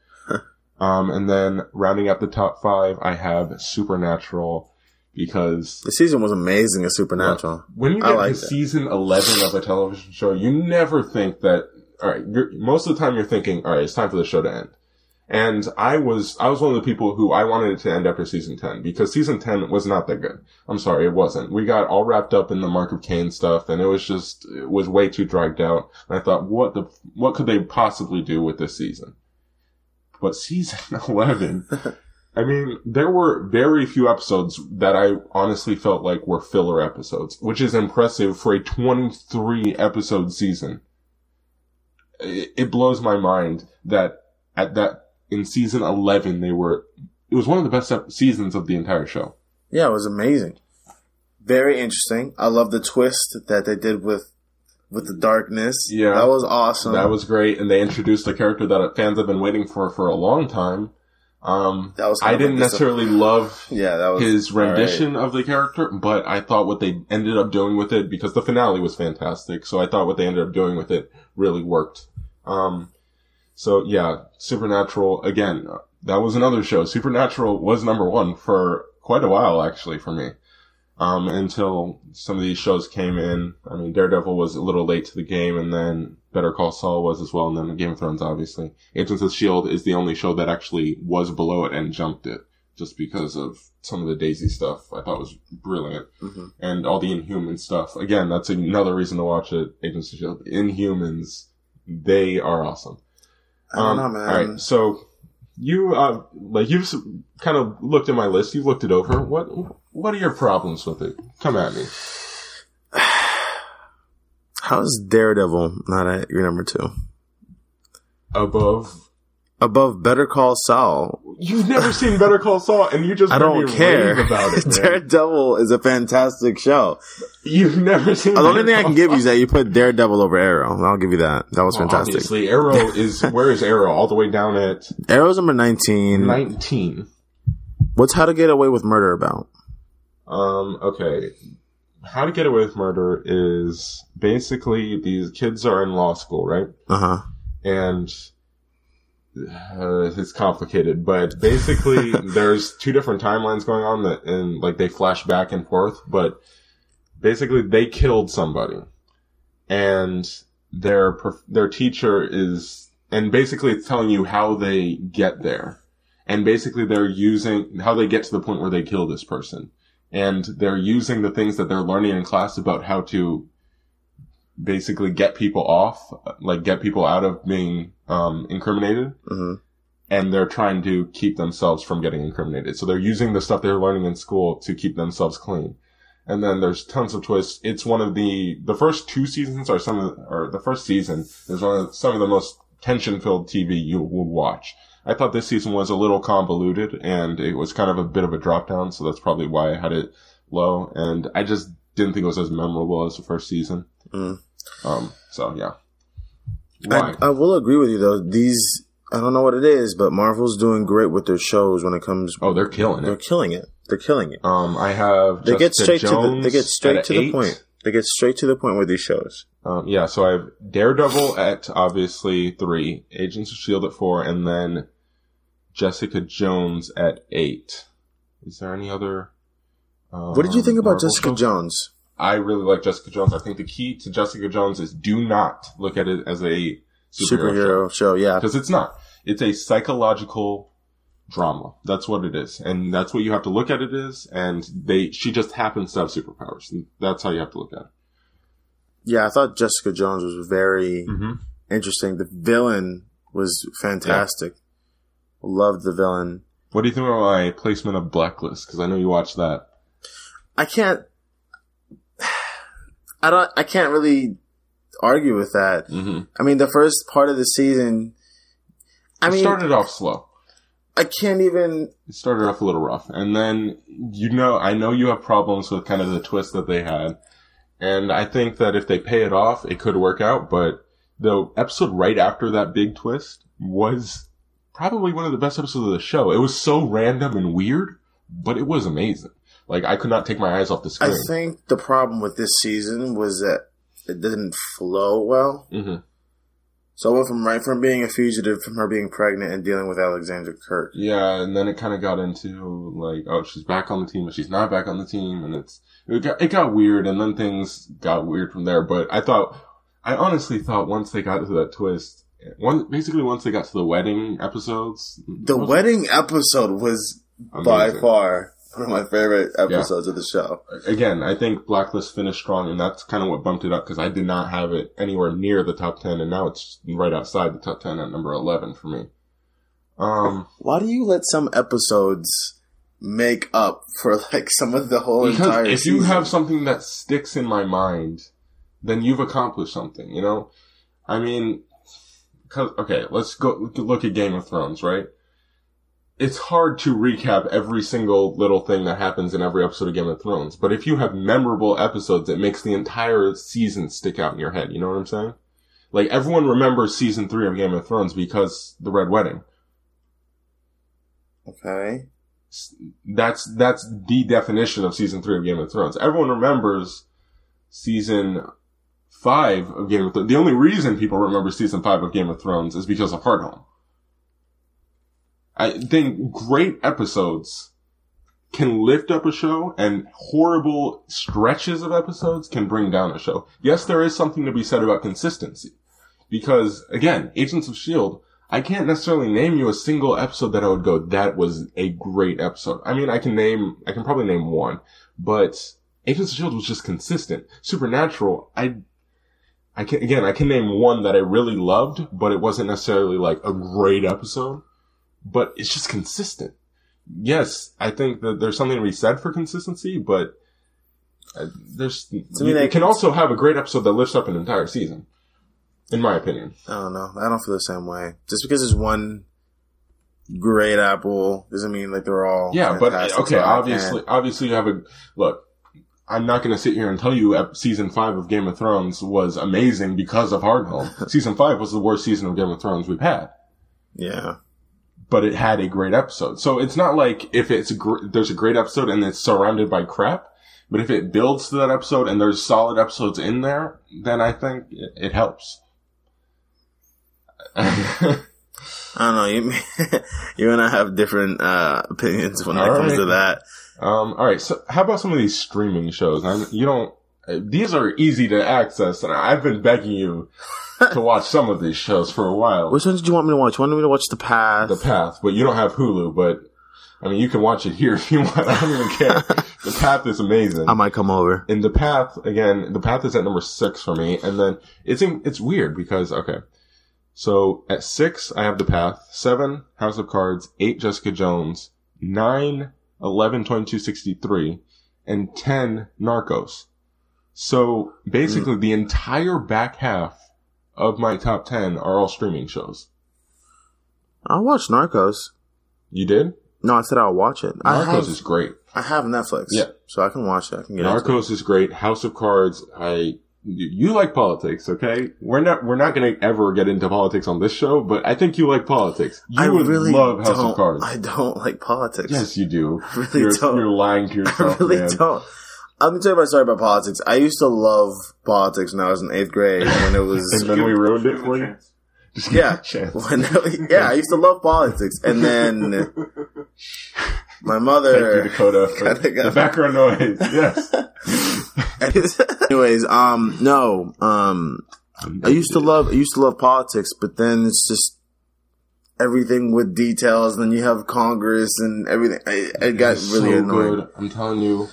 Speaker 1: um, and then rounding out the top five, I have Supernatural because
Speaker 2: The season was amazing as Supernatural.
Speaker 1: when you get
Speaker 2: like
Speaker 1: to
Speaker 2: that.
Speaker 1: season 11 of a television show, you never think that all right, you're, most of the time you're thinking, all right, it's time for the show to end. And I was, I was one of the people who I wanted it to end after season 10 because season 10 was not that good. I'm sorry, it wasn't. We got all wrapped up in the Mark of Cain stuff and it was just, it was way too dragged out. And I thought, what the, what could they possibly do with this season? But season 11, I mean, there were very few episodes that I honestly felt like were filler episodes, which is impressive for a 23 episode season. It, it blows my mind that at that, in season 11, they were, it was one of the best seasons of the entire show.
Speaker 2: Yeah, it was amazing. Very interesting. I love the twist that they did with with the darkness.
Speaker 1: Yeah.
Speaker 2: that was awesome.
Speaker 1: That was great, and they introduced a character that fans have been waiting for for a long time. Um,
Speaker 2: That was
Speaker 1: I didn't
Speaker 2: dis-
Speaker 1: necessarily love
Speaker 2: yeah, that was
Speaker 1: his
Speaker 2: all right.
Speaker 1: rendition of the character, but I thought what they ended up doing with it because the finale was fantastic. So I thought what they ended up doing with it really worked. Um, so yeah, Supernatural again. uh, That was another show. Supernatural was number one for quite a while actually for me. Um, until some of these shows came in. I mean, Daredevil was a little late to the game and then Better Call Saul was as well. And then Game of Thrones, obviously. Agents of S.H.I.E.L.D. is the only show that actually was below it and jumped it just because of some of the Daisy stuff I thought was brilliant.
Speaker 2: Mhm.
Speaker 1: And all the Inhuman stuff. Again, that's another reason to watch it. Agents of S.H.I.E.L.D. Inhumans, they are awesome.
Speaker 2: I don't know,
Speaker 1: Um,
Speaker 2: man.
Speaker 1: All right, so you uh like you've kind of looked at my list. You've looked it over. What what are your problems with it? Come at me.
Speaker 2: How's Daredevil not at your number two?
Speaker 1: Above,
Speaker 2: Above Better Call Saul.
Speaker 1: you've never seen Better Call Saul, and you just
Speaker 2: I don't care
Speaker 1: about it.
Speaker 2: Daredevil is a fantastic show.
Speaker 1: You've never seen.
Speaker 2: The only
Speaker 1: Better
Speaker 2: thing I
Speaker 1: Call
Speaker 2: can give you is that you put Daredevil over Arrow. I'll give you that. That was
Speaker 1: Well,
Speaker 2: fantastic.
Speaker 1: Obviously, Arrow is where is Arrow? All the way down at
Speaker 2: Arrow's number 19.
Speaker 1: nineteen.
Speaker 2: What's How to Get Away with Murder about?
Speaker 1: Um, okay. How to Get Away with Murder is basically these kids are in law school, right?
Speaker 2: Uh huh.
Speaker 1: and uh, it's complicated, but basically there's two different timelines going on that, and like they flash back and forth, but basically they killed somebody and their, their teacher is, and basically it's telling you how they get there. And basically they're using, how they get to the point where they kill this person. And they're using the things that they're learning in class about how to basically get people off, like get people out of being um, incriminated,
Speaker 2: hmm
Speaker 1: and they're trying to keep themselves from getting incriminated. So they're using the stuff they're learning in school to keep themselves clean. And then there's tons of twists. It's one of the the first two seasons are some of or the first season is one of some of the most tension filled TV you will watch. I thought this season was a little convoluted and it was kind of a bit of a drop down, so that's probably why I had it low. And I just didn't think it was as memorable as the first season.
Speaker 2: Mm.
Speaker 1: Um, so yeah.
Speaker 2: I, I will agree with you though. These, I don't know what it is, but Marvel's doing great with their shows when it comes.
Speaker 1: oh, they're killing it.
Speaker 2: They're killing it. They're killing it.
Speaker 1: Um, I have
Speaker 2: They get
Speaker 1: Jessica
Speaker 2: straight to the. They get straight to the point. They get straight to the point with these shows.
Speaker 1: Um, yeah, so I have Daredevil at obviously three, Agents of Shield at four, and then Jessica Jones at eight. Is there any other? Um,
Speaker 2: What did you think about Jessica
Speaker 1: shows?
Speaker 2: Jones?
Speaker 1: I really like Jessica Jones. I think the key to Jessica Jones is do not look at it as a superhero,
Speaker 2: Superhero show, yeah.
Speaker 1: because it's not. It's a psychological drama. That's what it is, and that's what you have to look at it as. And they, she just happens to have superpowers. That's how you have to look at it.
Speaker 2: Yeah, I thought Jessica Jones was very
Speaker 1: Mm-hmm.
Speaker 2: interesting. The villain was fantastic. Loved the villain.
Speaker 1: What do you think about my placement of Blacklist? Because I know you watched that.
Speaker 2: I can't. I don't. I can't really argue with that.
Speaker 1: Mm-hmm.
Speaker 2: I mean, the first part of the season. I
Speaker 1: it
Speaker 2: mean,
Speaker 1: started off slow.
Speaker 2: I can't even.
Speaker 1: It started off a little rough, and then you know, I know you have problems with kind of the twist that they had, and I think that if they pay it off, it could work out. But the episode right after that big twist was probably one of the best episodes of the show. It was so random and weird, but it was amazing. Like I could not take my eyes off the screen.
Speaker 2: I think the problem with this season was that it didn't flow well.
Speaker 1: hmm
Speaker 2: So I went from right from being a fugitive, from her being pregnant and dealing with Alexander Kirk.
Speaker 1: Yeah, and then it kind of got into like, oh, she's back on the team, but she's not back on the team, and it's it got it got weird, and then things got weird from there. But I thought I honestly thought once they got to that twist, one basically once they got to the wedding episodes,
Speaker 2: The
Speaker 1: was
Speaker 2: wedding episode was by far one of my favorite episodes of the show.
Speaker 1: again, I think Blacklist finished strong, and that's kind of what bumped it up because I did not have it anywhere near the top ten, and now it's right outside the top ten at number eleven for me. Um,
Speaker 2: Why do you let some episodes make up for like some of the whole entire?
Speaker 1: because if you
Speaker 2: season?
Speaker 1: have something that sticks in my mind, then you've accomplished something. You know, I mean, cause, okay, let's go look at Game of Thrones, right? It's hard to recap every single little thing that happens in every episode of Game of Thrones, but if you have memorable episodes, it makes the entire season stick out in your head. You know what I'm saying? Like everyone remembers season three of Game of Thrones because the Red Wedding.
Speaker 2: okay,
Speaker 1: That's that's the definition of season three of Game of Thrones. Everyone remembers season five of Game of Thrones. The only reason people remember season five of Game of Thrones is because of Hardhome. I think great episodes can lift up a show and horrible stretches of episodes can bring down a show. Yes, there is something to be said about consistency. Because again, Agents of S.H.I.E.L.D., I can't necessarily name you a single episode that I would go, that was a great episode. I mean, I can name, I can probably name one, but Agents of S.H.I.E.L.D. was just consistent. Supernatural, I, I can, again, I can name one that I really loved, but it wasn't necessarily like a great episode, but it's just consistent. Yes, I think that there's something to be said for consistency, but uh, there's,
Speaker 2: To
Speaker 1: you,
Speaker 2: me,
Speaker 1: you can also have a great episode that lifts up an entire season. In my opinion.
Speaker 2: I don't know. I don't feel the same way. Just because there's one great apple doesn't mean like they're all
Speaker 1: Yeah, but okay, obviously, obviously you have a look. I'm not going to sit here and tell you season five of Game of Thrones was amazing because of Hardhome. season five was the worst season of Game of Thrones we've had,
Speaker 2: yeah.
Speaker 1: but it had a great episode. So it's not like if it's a gr- there's a great episode and it's surrounded by crap, but if it builds to that episode and there's solid episodes in there, then I think it, it helps.
Speaker 2: I don't know. You you and I have different uh, opinions when it comes
Speaker 1: right.
Speaker 2: to that.
Speaker 1: Um, all right. So, how about some of these streaming shows? I, you don't. These are easy to access, and I've been begging you to watch some of these shows for a while.
Speaker 2: Which ones did you want me to watch? You wanted me to watch The Path?
Speaker 1: The Path, but you don't have Hulu. But I mean, you can watch it here if you want. I don't even care. the Path is amazing.
Speaker 2: I might come over.
Speaker 1: in the path again the path is at number six for me and then it's in, it's weird because okay so at six i have the path seven house of cards eight jessica jones nine 11 22 63 and 10 narcos so basically mm. the entire back half of my top 10 are all streaming shows
Speaker 2: I watched Narcos.
Speaker 1: you did
Speaker 2: No, I said I'll watch it. I
Speaker 1: narcos
Speaker 2: have,
Speaker 1: is great
Speaker 2: I have Netflix.
Speaker 1: Yeah.
Speaker 2: So I can watch it. I can get.
Speaker 1: Narcos is great. House of Cards, I you you like politics, okay? We're not we're not going to ever get into politics on this show, but I think you like politics. You
Speaker 2: I
Speaker 1: would
Speaker 2: really
Speaker 1: love House of Cards.
Speaker 2: I don't like politics.
Speaker 1: yes, you do.
Speaker 2: I really
Speaker 1: you're,
Speaker 2: don't.
Speaker 1: you're lying to yourself.
Speaker 2: I
Speaker 1: yourself,
Speaker 2: really
Speaker 1: man.
Speaker 2: don't. Let me tell you about story about politics. I used to love politics when I was in eighth grade when it was
Speaker 1: And then we ruined it for you. Just
Speaker 2: Yeah.
Speaker 1: it a chance.
Speaker 2: when yeah, I used to love politics, and then my mother.
Speaker 1: Thank you. Dakota, for the background noise. Yes.
Speaker 2: Anyways, um, no, um, I used to love I used to love politics, but then it's just everything with details. And then you have Congress and everything. I, it got
Speaker 1: It's
Speaker 2: really
Speaker 1: so
Speaker 2: annoying.
Speaker 1: good. I'm telling you.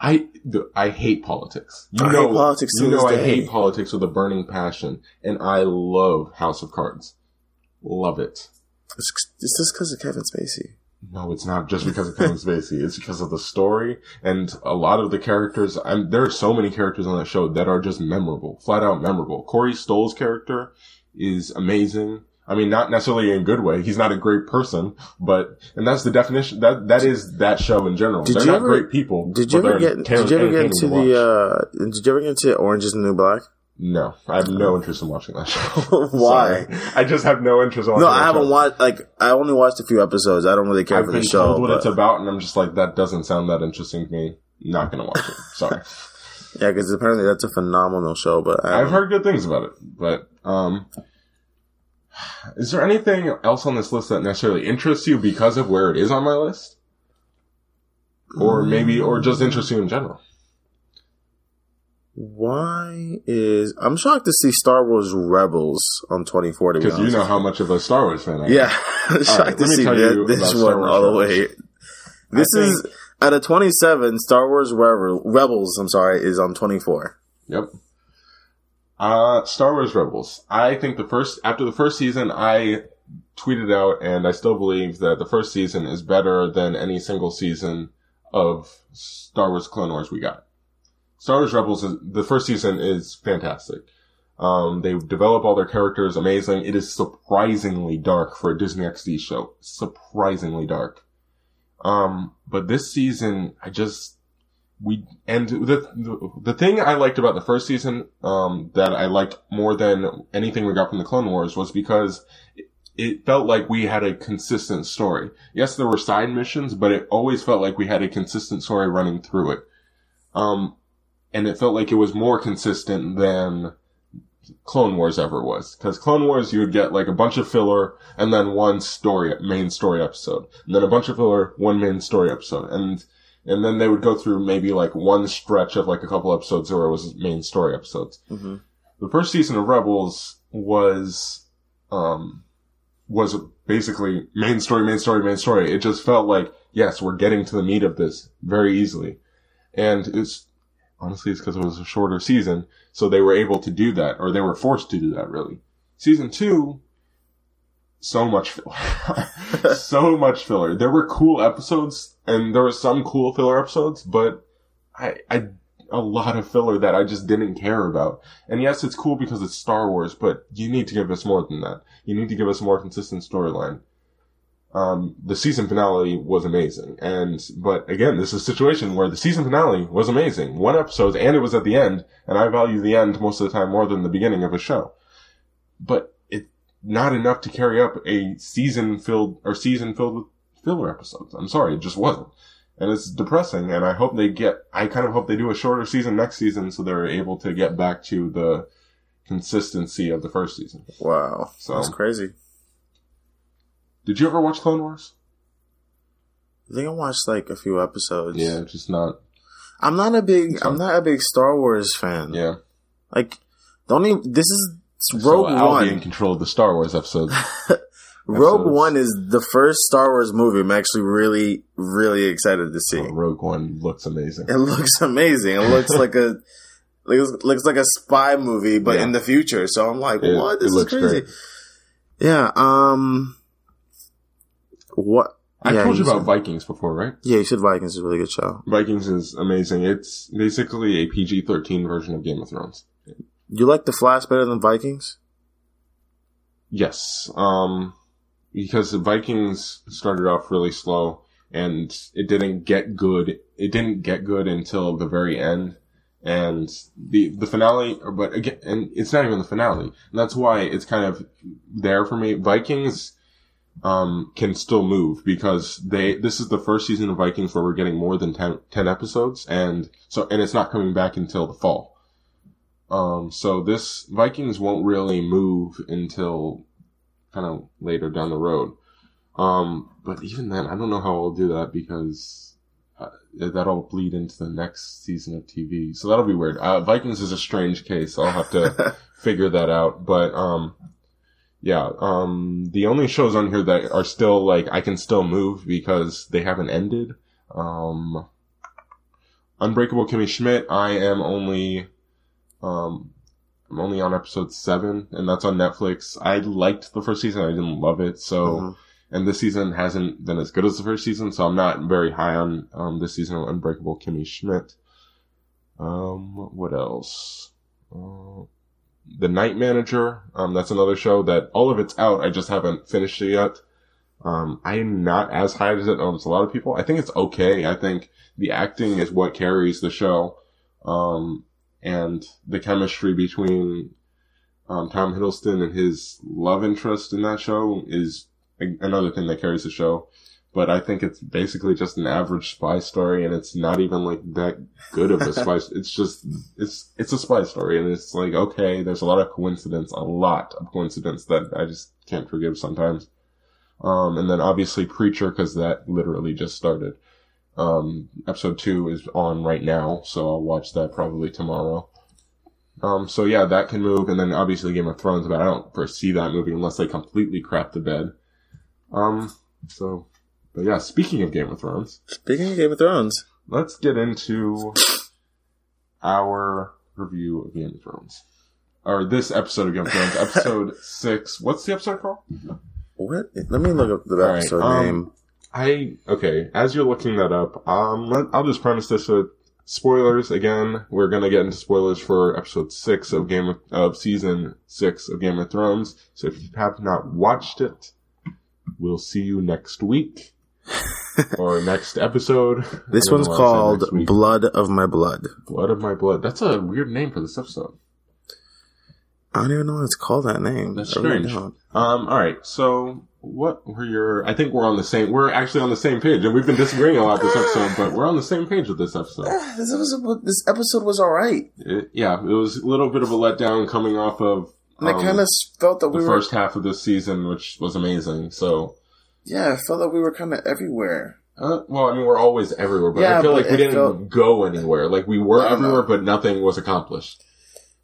Speaker 1: I I hate politics. You
Speaker 2: I
Speaker 1: know
Speaker 2: politics
Speaker 1: You know I
Speaker 2: day.
Speaker 1: hate politics with a burning passion, and I love House of Cards. Love it.
Speaker 2: It's, it's just because of Kevin Spacey.
Speaker 1: No, it's not just because of Kevin Spacey. It's because of the story and a lot of the characters. I'm, there are so many characters on that show that are just memorable, flat out memorable. Corey Stoll's character is amazing. I mean, not necessarily in a good way. He's not a great person, but, and that's the definition, that, that is that show in general.
Speaker 2: Did
Speaker 1: they're not
Speaker 2: ever-
Speaker 1: great people.
Speaker 2: Did you ever get? Did you ever get into
Speaker 1: to
Speaker 2: the? uh Did you ever get into Orange Is the New Black?
Speaker 1: No, I have no interest in watching that show.
Speaker 2: Why?
Speaker 1: Sorry. I just have no interest in watching
Speaker 2: No, I haven't
Speaker 1: show.
Speaker 2: watched. Like, I only watched a few episodes. I don't really care
Speaker 1: I've
Speaker 2: for the show.
Speaker 1: what
Speaker 2: but-
Speaker 1: it's about, and I'm just like, that doesn't sound that interesting to me. Not gonna watch it. Sorry.
Speaker 2: Yeah, because apparently that's a phenomenal show. But I
Speaker 1: I've heard good things about it, but um, is there anything else on this list that necessarily interests you because of where it is on my list, or maybe, or just interests you in general?
Speaker 2: Why is I'm shocked to see Star Wars Rebels on 24 to be
Speaker 1: Because you know how much of a Star Wars fan I am.
Speaker 2: Yeah, I'm shocked
Speaker 1: right,
Speaker 2: to see that, this one all the way. This
Speaker 1: I
Speaker 2: is out of 27. Star Wars Rebel, Rebels. I'm sorry, is on 24.
Speaker 1: Yep. Uh, Star Wars Rebels. I think the first, after the first season, I tweeted out, and I still believe that the first season is better than any single season of Star Wars Clone Wars we got. Star Wars Rebels, is, the first season is fantastic. Um, they develop all their characters amazing. It is surprisingly dark for a Disney XD show. Surprisingly dark. Um, but this season, I just, we, and the, the, the thing I liked about the first season, um, that I liked more than anything we got from the Clone Wars was because it, it felt like we had a consistent story. Yes, there were side missions, but it always felt like we had a consistent story running through it. Um, and it felt like it was more consistent than Clone Wars ever was. Cause Clone Wars, you would get like a bunch of filler and then one story, main story episode. And then a bunch of filler, one main story episode. And, and then they would go through maybe like one stretch of like a couple episodes where it was main story episodes.
Speaker 2: Mm-hmm.
Speaker 1: The first season of Rebels was, um, was basically main story, main story, main story. It just felt like, yes, we're getting to the meat of this very easily. And it's, honestly, it's because it was a shorter season. So they were able to do that, or they were forced to do that, really. Season two, so much filler. so much filler. There were cool episodes, and there were some cool filler episodes, but I, I, a lot of filler that I just didn't care about. And yes, it's cool because it's Star Wars, but you need to give us more than that. You need to give us more consistent storyline. Um, the season finale was amazing. And, but again, this is a situation where the season finale was amazing. One episode, and it was at the end, and I value the end most of the time more than the beginning of a show. But it's not enough to carry up a season filled, or season filled with filler episodes. I'm sorry, it just wasn't. And it's depressing, and I hope they get, I kind of hope they do a shorter season next season so they're able to get back to the consistency of the first season.
Speaker 2: Wow,
Speaker 1: So-
Speaker 2: that's crazy.
Speaker 1: Did you ever watch Clone Wars?
Speaker 2: I think I watched like a few episodes.
Speaker 1: Yeah, just not,
Speaker 2: I'm not a big. I'm not a big Star Wars fan.
Speaker 1: yeah.
Speaker 2: Like, don't even. This is
Speaker 1: So
Speaker 2: Rogue
Speaker 1: I'll be in
Speaker 2: One.
Speaker 1: control of the Star Wars episodes.
Speaker 2: Rogue
Speaker 1: episodes.
Speaker 2: One is the first Star Wars movie I'm actually really, really excited to see.
Speaker 1: Oh, Rogue One looks amazing.
Speaker 2: It looks amazing. It looks like a looks, looks like a spy movie, but
Speaker 1: Yeah.
Speaker 2: in the future. So I'm like,
Speaker 1: It-
Speaker 2: what? This is crazy.
Speaker 1: great.
Speaker 2: Yeah. Um. What?
Speaker 1: I
Speaker 2: yeah,
Speaker 1: told you
Speaker 2: you
Speaker 1: about
Speaker 2: said-
Speaker 1: Vikings before, right?
Speaker 2: Yeah, you said Vikings is a really good show.
Speaker 1: Vikings is amazing. It's basically a PG-13 version of Game of Thrones.
Speaker 2: You like the Flash better than Vikings?
Speaker 1: Yes. Um, because the Vikings started off really slow and it didn't get good. It didn't get good until the very end. And the, the finale, but again, and it's not even the finale. And that's why it's kind of there for me. Vikings, um, can still move because they, this is the first season of Vikings where we're getting more than 10, 10 episodes. And so, and it's not coming back until the fall. Um, so this Vikings won't really move until kind of later down the road. Um, but even then, I don't know how I'll do that because uh, that'll bleed into the next season of TV. So that'll be weird. Uh, Vikings is a strange case. I'll have to figure that out. But, um, yeah, um, the only shows on here that are still like, I can still move because they haven't ended. Um, Unbreakable Kimmy Schmidt, I am only, um, I'm only on episode seven, and that's on Netflix. I liked the first season. I didn't love it, so
Speaker 2: Mhm.
Speaker 1: and this season hasn't been as good as the first season, so I'm not very high on um, this season of Unbreakable Kimmy Schmidt. Um, what else? Uh, the Night Manager. Um, that's another show that all of it's out. I just haven't finished it yet. Um, I'm not as high as it as a lot of people. I think it's okay. I think the acting is what carries the show. Um, and the chemistry between um, Tom Hiddleston and his love interest in that show is another thing that carries the show. But I think it's basically just an average spy story, and it's not even like that good of a spy. It's just it's it's a spy story, and it's like okay, there's a lot of coincidence, a lot of coincidence that I just can't forgive sometimes. Um, and then obviously Preacher, because that literally just started. Um, episode two is on right now, so I'll watch that probably tomorrow. Um, so yeah, that can move, and then obviously Game of Thrones, but I don't foresee that movie unless they completely crap the bed. Um, so, but yeah, speaking of Game of Thrones,
Speaker 2: Speaking of Game of Thrones,
Speaker 1: let's get into our review of Game of Thrones. Or this episode of Game of Thrones, episode six. What's the episode called?
Speaker 2: what? Let me look up the
Speaker 1: All right,
Speaker 2: episode
Speaker 1: um,
Speaker 2: name.
Speaker 1: I okay. As you're looking that up, um, let- I'll just premise this with spoilers. Again, we're gonna get into spoilers for episode six of Game of, of season six of Game of Thrones. So if you have not watched it, we'll see you next week or next episode.
Speaker 2: This one's
Speaker 1: know why I said
Speaker 2: called. Blood of My Blood.
Speaker 1: Blood of My Blood. That's a weird name for this episode.
Speaker 2: I don't even know why it's called that name.
Speaker 1: That's
Speaker 2: I really
Speaker 1: strange. Um, all right. So, what were your? I think we're on the same. We're actually on the same page, and we've been disagreeing a lot this episode, but we're on the same page with this episode.
Speaker 2: This episode, this episode was alright.
Speaker 1: It, yeah, it was a little bit of a letdown coming off of
Speaker 2: And I
Speaker 1: um,
Speaker 2: kind of felt that
Speaker 1: the
Speaker 2: we were,
Speaker 1: first half of this season, which was amazing. So,
Speaker 2: yeah, I felt like we were kind of everywhere.
Speaker 1: uh, well, I mean, we're always everywhere, but
Speaker 2: Yeah,
Speaker 1: I feel
Speaker 2: but
Speaker 1: like we didn't
Speaker 2: felt-
Speaker 1: go anywhere. Like we were everywhere,
Speaker 2: know.
Speaker 1: but nothing was accomplished.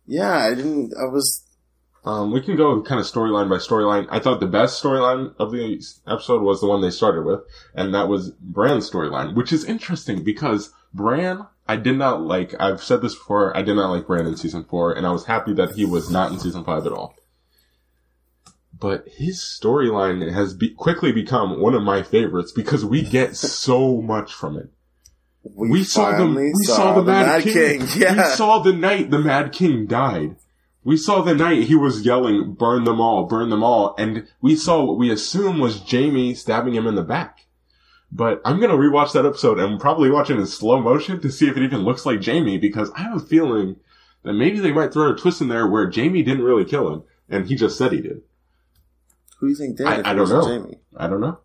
Speaker 2: Yeah, I didn't, I was,
Speaker 1: Um, we can go kind of storyline by storyline. I thought the best storyline of the episode was the one they started with, and that was Bran's storyline, which is interesting because Bran, I did not like, I've said this before, I did not like Bran in season four, and I was happy that he was not in season five at all. But his storyline has be- quickly become one of my favorites because we get so much from it.
Speaker 2: we,
Speaker 1: We saw the we saw, the, Mad, King.
Speaker 2: Yeah.
Speaker 1: We saw the night the Mad King died. We saw the night he was yelling, "Burn them all, burn them all," and we saw what we assume was Jaime stabbing him in the back. But I'm gonna rewatch that episode and probably watch it in slow motion to see if it even looks like Jaime because I have a feeling that maybe they might throw a twist in there where Jaime didn't really kill him and he just said he did.
Speaker 2: Who do you think did?
Speaker 1: I- I don't know.
Speaker 2: Jaime?
Speaker 1: I don't know.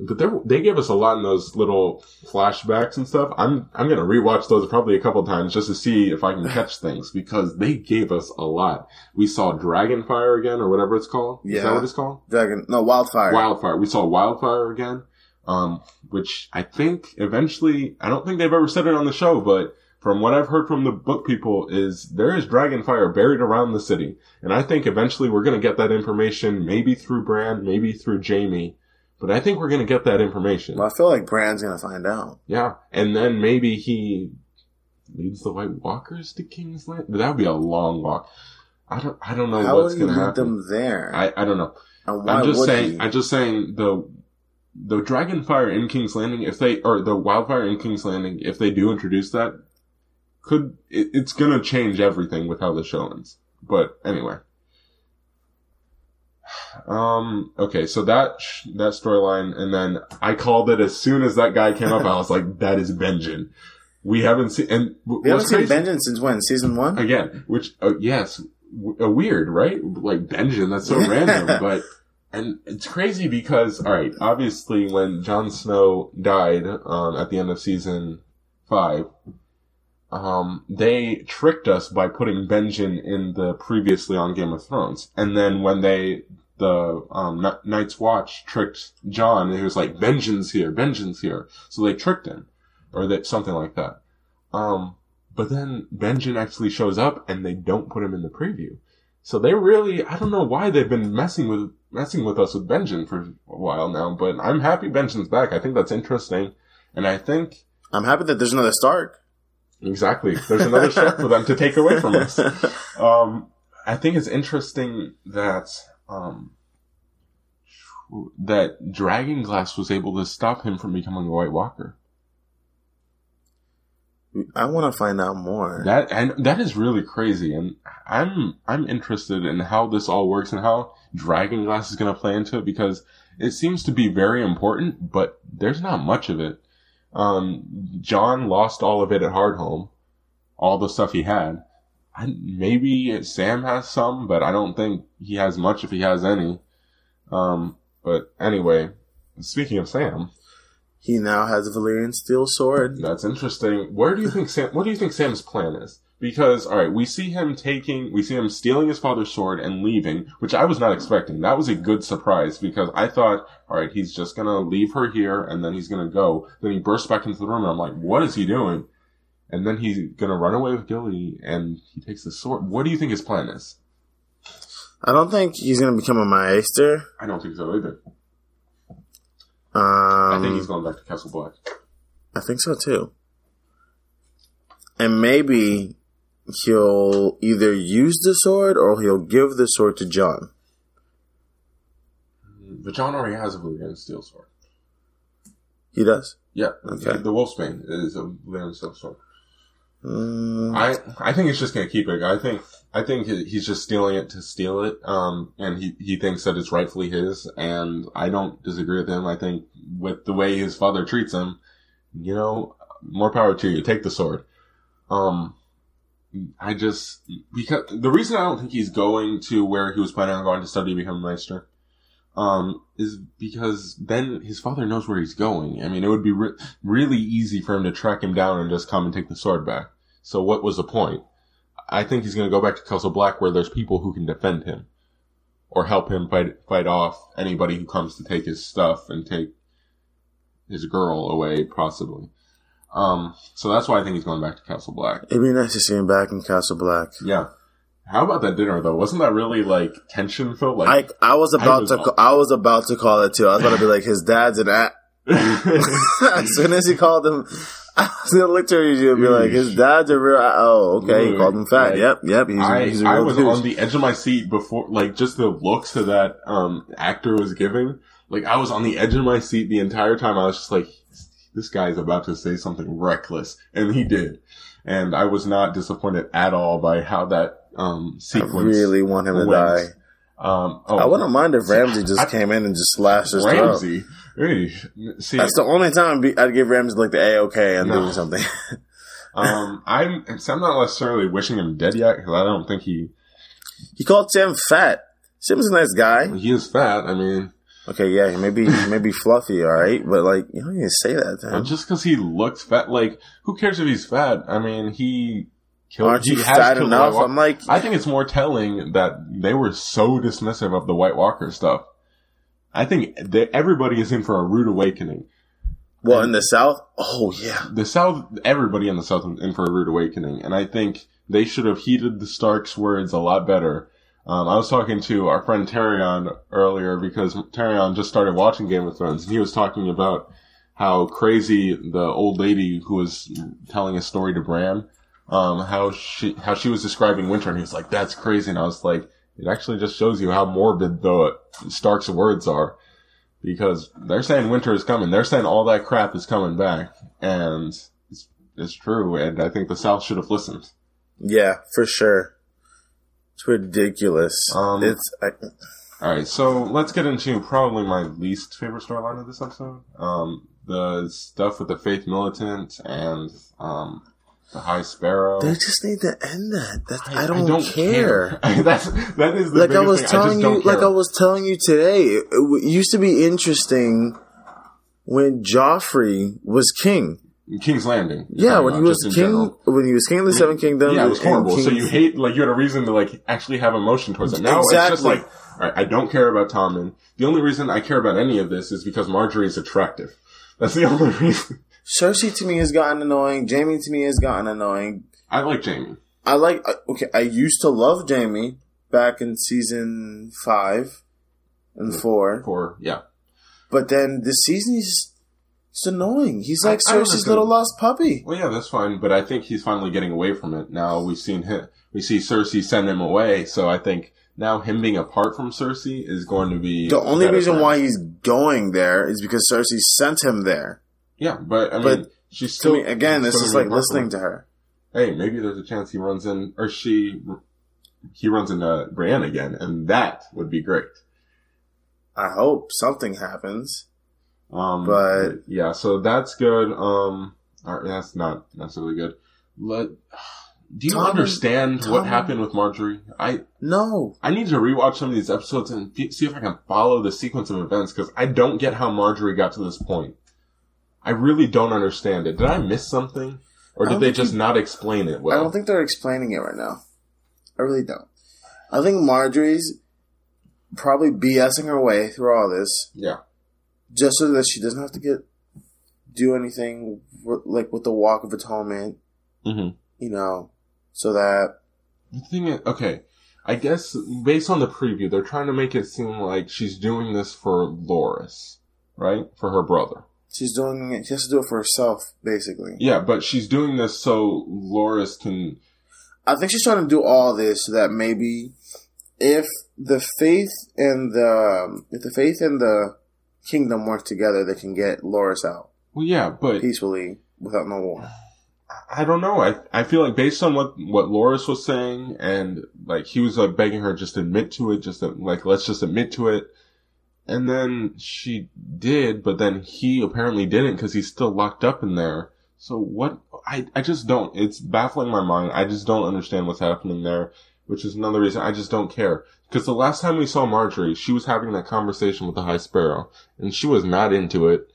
Speaker 1: But they they gave us a lot in those little flashbacks and stuff. I'm I'm gonna rewatch those probably a couple times just to see if I can catch things because they gave us a lot. We saw Dragonfire again or whatever it's called. Is that
Speaker 2: Yeah.
Speaker 1: what it's called?
Speaker 2: Dragon, no, Wildfire.
Speaker 1: Wildfire. We saw Wildfire again. Um, which I think eventually I don't think they've ever said it on the show, but from what I've heard from the book people is there is Dragonfire buried around the city. And I think eventually we're gonna get that information maybe through Bran, maybe through Jaime. But I think we're gonna get that information.
Speaker 2: Well, I feel like Bran's gonna find out.
Speaker 1: Yeah. And then maybe he leads the White Walkers to King's Land. That would be a long walk. I don't I don't know
Speaker 2: How
Speaker 1: what's gonna
Speaker 2: lead
Speaker 1: happen.
Speaker 2: them there?
Speaker 1: I, I don't know. I'm just saying.
Speaker 2: he?
Speaker 1: I'm just saying the the Dragonfire in King's Landing, if they or the Wildfire in King's Landing, if they do introduce that, could it, it's gonna change everything with how the show ends. But anyway, um, okay, so that sh- that storyline, and then I called it as soon as that guy came up. I was like, "That is Benjen." We haven't seen, and w-
Speaker 2: we haven't seen
Speaker 1: crazy-
Speaker 2: Benjen since when? Season one?
Speaker 1: again, which uh, yes, w- uh, weird, right? Like Benjen, that's so random, but and it's crazy because all right, obviously when Jon Snow died um, at the end of season five, um, they tricked us by putting Benjen in the previously on Game of Thrones, and then when they the um, N- Night's Watch tricked Jon, he was like, "Benjen's here, Benjen's here," so they tricked him, or that something like that. Um, but then Benjen actually shows up and they don't put him in the preview. So they really, I don't know why they've been messing with, messing with us with Benjen for a while now, but I'm happy Benjen's back. I think that's interesting. And I think,
Speaker 2: I'm happy that there's another Stark.
Speaker 1: Exactly, there's another step for them to take away from us. Um, I think it's interesting that, um, that Dragonglass was able to stop him from becoming a White Walker.
Speaker 2: I want to find out more.
Speaker 1: That and that is really crazy, and I'm I'm interested in how this all works and how Dragonglass is going to play into it because it seems to be very important, but there's not much of it. Um, Jon lost all of it at Hardhome, all the stuff he had. I, maybe Sam has some, but I don't think he has much if he has any. Um, but anyway, speaking of Sam,
Speaker 2: he now has a Valyrian steel sword.
Speaker 1: that's interesting. Where do you think Sam? What do you think Sam's plan is? Because all right, we see him taking, we see him stealing his father's sword and leaving, which I was not expecting. That was a good surprise because I thought, all right, he's just gonna leave her here and then he's gonna go. Then he bursts back into the room and I'm like, what is he doing? and then he's gonna run away with Gilly, and he takes the sword. What do you think his plan is?
Speaker 2: I don't think he's gonna become a Maester.
Speaker 1: I don't think so either.
Speaker 2: Um,
Speaker 1: I think he's going back to Castle Black.
Speaker 2: I think so too. And maybe he'll either use the sword or he'll give the sword to Jon.
Speaker 1: But Jon already has a Valyrian steel sword.
Speaker 2: He does.
Speaker 1: Yeah,
Speaker 2: Okay.
Speaker 1: the Wolfsbane is a Valyrian steel sword.
Speaker 2: Mm,
Speaker 1: I I think he's just gonna keep it. I think I think he's just stealing it to steal it. Um, and he he thinks that it's rightfully his. And I don't disagree with him. I think with the way his father treats him, you know, more power to you. Take the sword. Um, I just because the reason I don't think he's going to where he was planning on going to study to become a maester, um, is because then his father knows where he's going. I mean, it would be re- really easy for him to track him down and just come and take the sword back. So what was the point? I think he's going to go back to Castle Black where there's people who can defend him or help him fight fight off anybody who comes to take his stuff and take his girl away, possibly. Um, so that's why I think he's going back to Castle Black.
Speaker 2: it'd be nice to see him back in Castle Black.
Speaker 1: Yeah. How about that dinner though? Wasn't that really like tension filled? Like,
Speaker 2: I I was about
Speaker 1: was
Speaker 2: to ca- I was about to call it too. I was about to be like his dad's an at. as soon as he called him, I was gonna look to you and be like, his dad's a real. Oh, okay. He called him fat.
Speaker 1: like,
Speaker 2: Yep, yep. He's,
Speaker 1: I,
Speaker 2: he's a
Speaker 1: I was
Speaker 2: douche.
Speaker 1: on the edge of my seat before, like, just the looks that that um, actor was giving. Like, I was on the edge of my seat the entire time. I was just like, this guy's about to say something reckless. And he did. And I was not disappointed at all by how that um,
Speaker 2: I really want him to die.
Speaker 1: Um, oh,
Speaker 2: I wouldn't mind if Ramsay just
Speaker 1: I-
Speaker 2: came in and just slashed his.
Speaker 1: Ramsay. Hey, see,
Speaker 2: That's the only time I'd, give Ramsay like the A okay and
Speaker 1: No.
Speaker 2: doing something.
Speaker 1: um, I'm, I'm not necessarily wishing him dead yet because I don't think he,
Speaker 2: he called Sam fat. Sam's a nice guy.
Speaker 1: he is fat. I mean,
Speaker 2: Okay, yeah, maybe may be he may be fluffy, all right, but like you don't even say that to
Speaker 1: And
Speaker 2: him.
Speaker 1: just because he looks fat, like who cares if he's fat? I mean, he killed.
Speaker 2: Aren't
Speaker 1: he
Speaker 2: you fat enough? I'm like,
Speaker 1: I think it's more telling that they were so dismissive of the White Walker stuff. I think that everybody is in for a rude awakening.
Speaker 2: well, in the South, oh yeah,
Speaker 1: The South, everybody in the South is in for a rude awakening, and I think they should have heeded the Stark's words a lot better. Um, I was talking to our friend Terrion earlier because Terrion just started watching Game of Thrones, and he was talking about how crazy the old lady who was telling a story to Bran, um, how she how she was describing Winter, and he was like, "That's crazy," and I was like, "It actually just shows you how morbid the Stark's words are." Because they're saying winter is coming. They're saying all that crap is coming back. And it's, it's true. And I think the South should have listened.
Speaker 2: yeah, for sure. It's ridiculous.
Speaker 1: Um,
Speaker 2: it's I,
Speaker 1: All right, so let's get into probably my least favorite storyline of this episode. Um, the stuff with the Faith Militant and um, the High Sparrow.
Speaker 2: they just need to end that. That I,
Speaker 1: I
Speaker 2: don't, care.
Speaker 1: That's that is the
Speaker 2: Like I was
Speaker 1: thing.
Speaker 2: telling
Speaker 1: I
Speaker 2: you,
Speaker 1: don't
Speaker 2: like
Speaker 1: care.
Speaker 2: I was telling you today, it, it w- used to be interesting when Joffrey was king.
Speaker 1: King's Landing.
Speaker 2: Yeah, when he was king,
Speaker 1: general.
Speaker 2: when he was king of the Seven Kingdoms.
Speaker 1: Yeah, it was horrible. So you hate, like, you had a reason to, like, actually have emotion towards it. Now it's just like, alright, I don't care about Tommen. The only reason I care about any of this is because Margaery is attractive. That's the only reason.
Speaker 2: Cersei to me has gotten annoying. Jaime to me has gotten annoying.
Speaker 1: I like Jaime.
Speaker 2: I like. Okay, I used to love Jaime back in season five and four,
Speaker 1: For, yeah.
Speaker 2: but then this season he's it's annoying. He's like
Speaker 1: I- I
Speaker 2: Cersei's little lost puppy.
Speaker 1: Well, yeah, that's fine, but I think he's finally getting away from it. Now we've seen him, we see Cersei send him away, so I think now him being apart from Cersei is going to be
Speaker 2: The only reason why he's going there is because Cersei sent him there.
Speaker 1: Yeah, but I mean,
Speaker 2: But
Speaker 1: she's still
Speaker 2: me, again, this is like
Speaker 1: be apart from
Speaker 2: listening to her.
Speaker 1: Hey, maybe there's a chance he runs in, or she, he runs into Brienne again, and that would be great.
Speaker 2: I hope something happens.
Speaker 1: Um,
Speaker 2: But-
Speaker 1: yeah, so that's good. Um, or that's not necessarily good. Let, do you
Speaker 2: Tom
Speaker 1: understand
Speaker 2: Tom
Speaker 1: what happened with Margaery? I,
Speaker 2: No,
Speaker 1: I need to rewatch some of these episodes and see if I can follow the sequence of events because I don't get how Margaery got to this point. I really don't understand it. Did I miss something? Or did they just
Speaker 2: you-
Speaker 1: not explain it
Speaker 2: I don't think they're explaining it right now. I really don't. I think Margaery's probably BSing her way through all this
Speaker 1: yeah.
Speaker 2: Just so that she doesn't have to get do anything like with the Walk of Atonement
Speaker 1: Mhm.
Speaker 2: You know, so that
Speaker 1: The thing is, okay, I guess based on the preview, they're trying to make it seem like she's doing this for Loras, right? For her brother.
Speaker 2: she's doing it. She has to do it for herself, basically.
Speaker 1: Yeah, but she's doing this so Loras can.
Speaker 2: I think she's trying to do all this so that maybe if the faith and the if the faith and the kingdom work together, they can get Loras out
Speaker 1: Well, yeah, but
Speaker 2: peacefully without no war.
Speaker 1: I don't know. I I feel like based on what what Loras was saying, and like he was like begging her just admit to it, just like let's just admit to it, and then she did, but then he apparently didn't because he's still locked up in there. So what? I I just don't. It's baffling my mind. I just don't understand what's happening there, which is another reason I just don't care. Because the last time we saw Margaery, she was having that conversation with the High Sparrow, and she was not into it.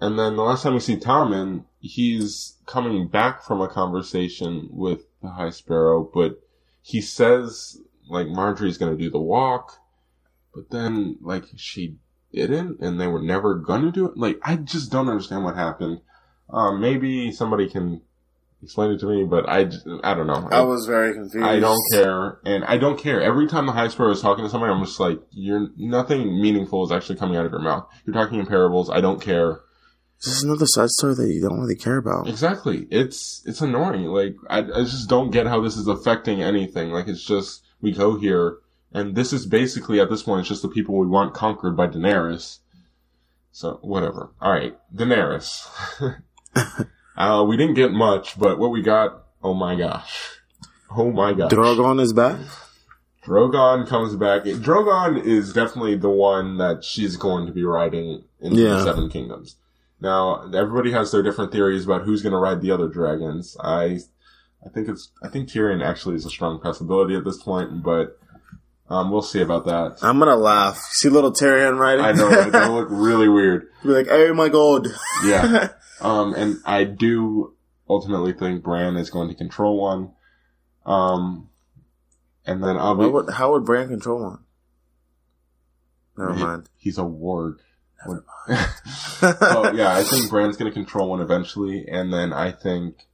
Speaker 1: And then the last time we see Tommen, he's coming back from a conversation with the High Sparrow, but he says like Margaery's gonna do the walk, but then like she didn't, and they were never gonna do it. Like I just don't understand what happened. Um, maybe somebody can explain it to me, but I, I don't know.
Speaker 2: I was very confused.
Speaker 1: I don't care, and I don't care. Every time the high sparrow is talking to somebody, I'm just like, "You're nothing meaningful is actually coming out of your mouth. You're talking in parables. I don't care."
Speaker 2: This is another side story that you don't really care about.
Speaker 1: Exactly. It's it's annoying. Like I, I just don't get how this is affecting anything. Like it's just we go here, and this is basically at this point it's just the people we want conquered by Daenerys. So whatever. All right, Daenerys. uh, we didn't get much, but what we got, oh my gosh, oh my gosh.
Speaker 2: Drogon is back.
Speaker 1: Drogon comes back. Drogon is definitely the one that she's going to be riding in
Speaker 2: Yeah.
Speaker 1: the Seven Kingdoms. Now, everybody has their different theories about who's going to ride the other dragons. I, I think it's, I think Tyrion actually is a strong possibility at this point, but, um, we'll see about that.
Speaker 2: I'm gonna laugh. See little Tyrion riding.
Speaker 1: I know, it's gonna look really weird.
Speaker 2: Be like, oh my god.
Speaker 1: Yeah. Um, and I do ultimately think Bran is going to control one. Um, and then I'll be,
Speaker 2: What would, how would Bran control one? Never
Speaker 1: He-
Speaker 2: mind.
Speaker 1: He's a warg. Never mind. oh yeah, I think Bran's gonna control one eventually, and then I think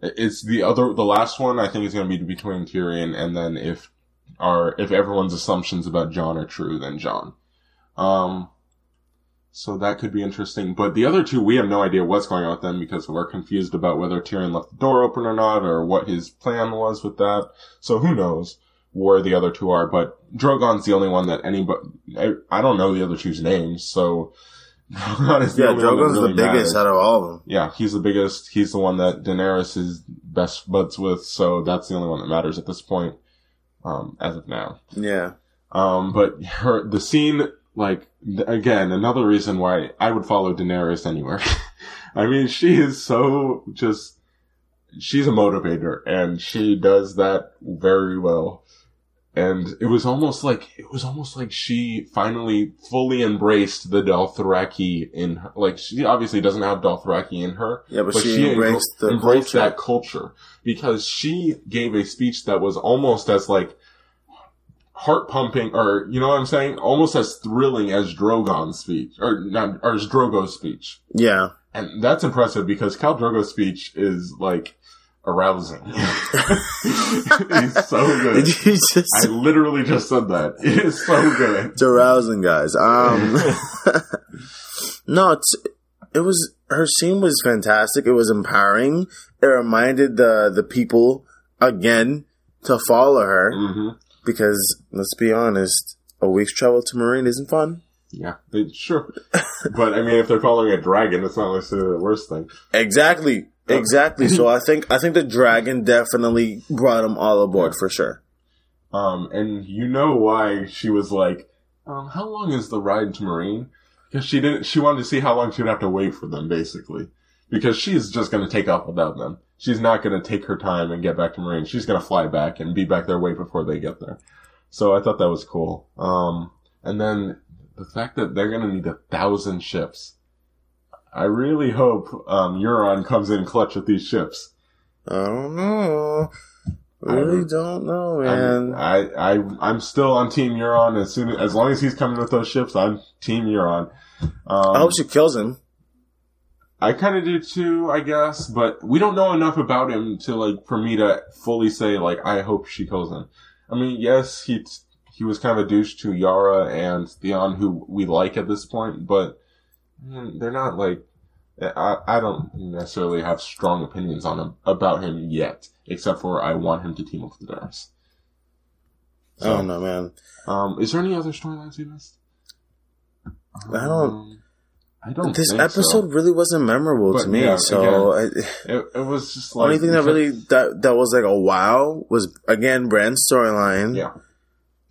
Speaker 1: it's the other, the last one. I think is gonna be between Tyrion, and then if our if everyone's assumptions about Jon are true, then Jon. Um, so that could be interesting. But the other two, we have no idea what's going on with them because we're confused about whether Tyrion left the door open or not, or what his plan was with that. So who knows where the other two are? But Drogon's the only one that anybody. I, I don't know the other two's names, so Drogon is the
Speaker 2: Yeah,
Speaker 1: only
Speaker 2: Drogon's
Speaker 1: really
Speaker 2: the biggest
Speaker 1: matters.
Speaker 2: out of all of them.
Speaker 1: Yeah, he's the biggest. He's the one that Daenerys is best buds with, so that's the only one that matters at this point, um, as of now.
Speaker 2: Yeah.
Speaker 1: Um, but her, the scene, like, again, another reason why I would follow Daenerys anywhere. I mean, she is so just, she's a motivator and she does that very well. And it was almost like, it was almost like she finally fully embraced the Dothraki in her. Like, she obviously doesn't have Dothraki in her,
Speaker 2: Yeah, but,
Speaker 1: but
Speaker 2: she,
Speaker 1: she
Speaker 2: embraced the
Speaker 1: embraced
Speaker 2: culture.
Speaker 1: that culture because she gave a speech that was almost as like heart pumping or you know what I'm saying almost as thrilling as Drogon's speech or not or as Drogo's speech
Speaker 2: Yeah.
Speaker 1: and that's impressive because Khal Drogo's speech is like arousing he's so good
Speaker 2: Did you just
Speaker 1: I literally just said that it is so good
Speaker 2: It's arousing, guys. Um, no, it's it was her scene was fantastic. It was empowering. It reminded the the people again to follow her
Speaker 1: hmm
Speaker 2: because let's be honest, a week's travel to Meereen isn't fun.
Speaker 1: yeah they, sure but I mean if they're following a dragon it's not necessarily the worst thing
Speaker 2: Exactly, exactly. so I think I think the dragon definitely brought them all aboard for sure.
Speaker 1: Um, and you know why she was like, um, how long is the ride to Meereen? Because she didn't, she wanted to see how long she would have to wait for them, basically. Because she's just gonna take off without them. She's not gonna take her time and get back to Meereen. She's gonna fly back and be back there way before they get there. So I thought that was cool. Um, and then the fact that they're gonna need a thousand ships. I really hope, um, Euron comes in clutch with these ships.
Speaker 2: I don't know.
Speaker 1: I
Speaker 2: Really
Speaker 1: don't-
Speaker 2: know, man.
Speaker 1: I, I, I'm still on Team Euron. As soon as long as he's coming with those ships, I'm Team Euron. Um,
Speaker 2: I hope she kills him.
Speaker 1: I kind of do too, I guess, but we don't know enough about him to like for me to fully say like I hope she kills him. I mean, yes, he he was kind of a douche to Yara and Theon, who we like at this point, but they're not like I, I don't necessarily have strong opinions on him about him yet, except for I want him to team up with Daenerys.
Speaker 2: I don't know, man.
Speaker 1: Um, is there any other storylines we missed?
Speaker 2: I don't-
Speaker 1: Um, I don't.
Speaker 2: This episode
Speaker 1: so.
Speaker 2: really wasn't memorable
Speaker 1: But,
Speaker 2: to me.
Speaker 1: yeah,
Speaker 2: so I,
Speaker 1: It, it was just like
Speaker 2: only thing that really that that was like a wow was again Bran's storyline.
Speaker 1: yeah.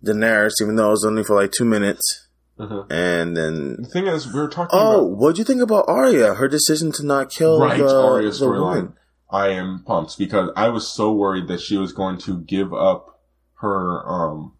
Speaker 2: Daenerys, even though it was only for like two minutes,
Speaker 1: Mhm.
Speaker 2: and then
Speaker 1: The thing is, we were talking
Speaker 2: oh,
Speaker 1: about.
Speaker 2: what'd you think about Arya? Her decision to not kill
Speaker 1: Right,
Speaker 2: the,
Speaker 1: Arya's
Speaker 2: the
Speaker 1: storyline. I am pumped because I was so worried that she was going to give up her, um,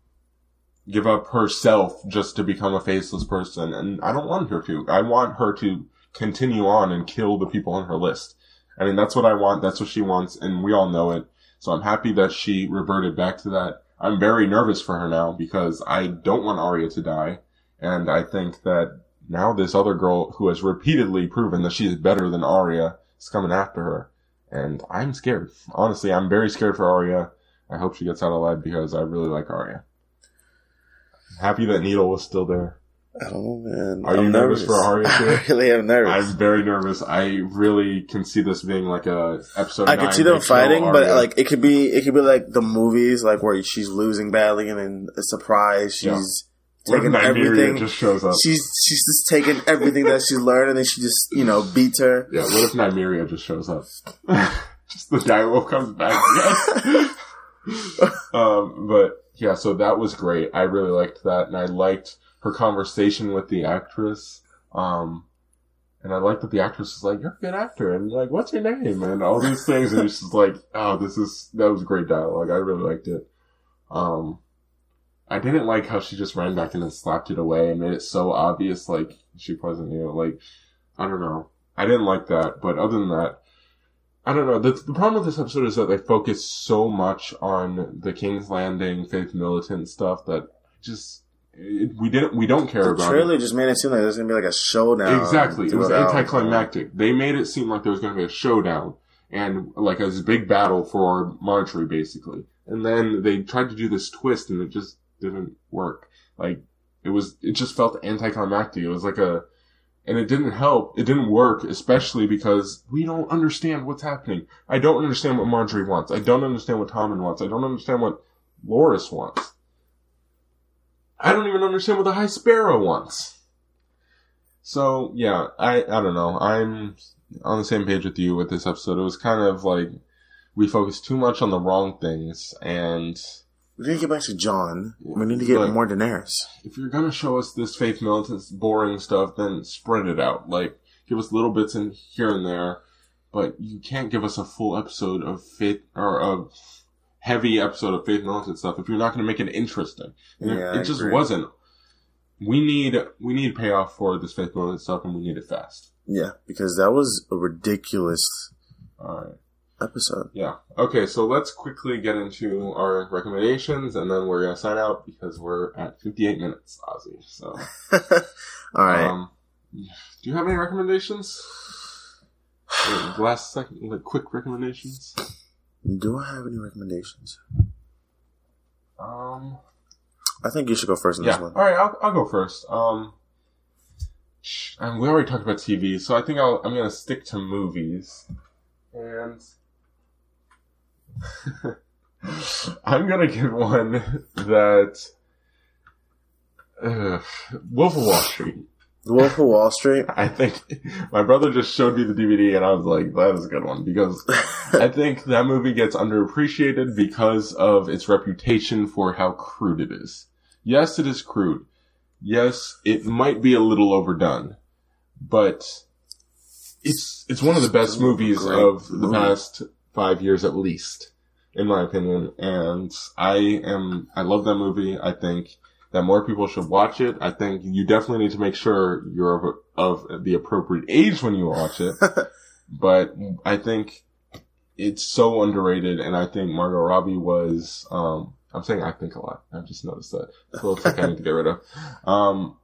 Speaker 1: give up herself just to become a faceless person, and I don't want her to. I want her to continue on and kill the people on her list. I mean, that's what I want. That's what she wants, and we all know it. So I'm happy that she reverted back to that. I'm very nervous for her now because I don't want Arya to die, and I think that now this other girl who has repeatedly proven that she is better than Arya is coming after her. And I'm scared. Honestly, I'm very scared for Arya. I hope she gets out alive because I really like Arya. Happy that Needle was still there.
Speaker 2: I don't know, man.
Speaker 1: Are you nervous for Arya too?
Speaker 2: I really am nervous.
Speaker 1: I'm very nervous. I really can see this being like a episode.
Speaker 2: I could see them fighting, but like it could be, it could be like the movies, like where she's losing badly and then a surprise, she's
Speaker 1: if
Speaker 2: taking
Speaker 1: Nymeria
Speaker 2: everything.
Speaker 1: just shows up.
Speaker 2: she's she's just taking everything that she's learned and then she just you know beats her.
Speaker 1: Yeah, what if Nymeria just shows up? just the direwolf comes back. Yes. um, but yeah, so that was great. I really liked that, and I liked her conversation with the actress. Um, and I like that the actress is like, "You're a good actor," and like, "What's your name?" and all these things, and it's just like, "Oh, this is that was great dialogue. I really liked it." Um, I didn't like how she just ran back in and slapped it away and made it so obvious, like she wasn't, you know, like I don't know. I didn't like that, but other than that, I don't know. The, the problem with this episode is that they focus so much on the King's Landing, Faith Militant stuff that just it, we didn't we don't care
Speaker 2: The
Speaker 1: about
Speaker 2: trailer
Speaker 1: it.
Speaker 2: just made it seem like there's gonna be like a showdown.
Speaker 1: Exactly, it was anticlimactic. They made it seem like there was going to be a showdown and like a big battle for Margaery, basically. And then they tried to do this twist, and it just didn't work. Like it was, it just felt anticlimactic. It was like a, and it didn't help. It didn't work, especially because we don't understand what's happening. I don't understand what Margaery wants. I don't understand what Tommen wants. I don't understand what Loras wants. I don't even understand what the High Sparrow wants. So yeah, I I don't know. I'm on the same page with you with this episode. It was kind of like we focused too much on the wrong things, and
Speaker 2: We need to get back to Jon. We need to get
Speaker 1: Like-
Speaker 2: more Daenerys.
Speaker 1: if you're gonna show us this faith militant boring stuff, then spread it out. Like give us little bits in here and there, but you can't give us a full episode of faith or a heavy episode of faith militant stuff if you're not gonna make it interesting. And
Speaker 2: Yeah,
Speaker 1: it just
Speaker 2: agree.
Speaker 1: wasn't. We need we need payoff for this faith militant stuff, and we need it fast.
Speaker 2: Yeah, because that was a ridiculous
Speaker 1: All right.
Speaker 2: Episode.
Speaker 1: Yeah. Okay, so let's quickly get into our recommendations, and then we're gonna sign out because we're at 58 minutes, Ozzy. So,
Speaker 2: All right.
Speaker 1: um, do you have any recommendations? Wait, Last second, like quick recommendations.
Speaker 2: Do I have any recommendations?
Speaker 1: Um,
Speaker 2: I think you should go first on
Speaker 1: yeah.
Speaker 2: this one.
Speaker 1: right, I'll I'll go first. Um, and we already talked about TV, so I think I'll I'm gonna stick to movies, and I'm gonna give one that uh, Wolf of Wall Street.
Speaker 2: The Wolf of Wall Street.
Speaker 1: I think my brother just showed me the DVD, and I was like, "That is a good one," because I think that movie gets underappreciated because of its reputation for how crude it is. Yes, it is crude. Yes, it might be a little overdone, but it's it's one of the best movies
Speaker 2: Great
Speaker 1: of the
Speaker 2: movie.
Speaker 1: past five years at least, in my opinion. And I am I love that movie. I think that more people should watch it. I think you definitely need to make sure you're of, of the appropriate age when you watch it. but I think it's so underrated, and I think Margot Robbie was. Um, I'm saying I think a lot. I've just noticed that. It's a little trick I need to get rid of. Um,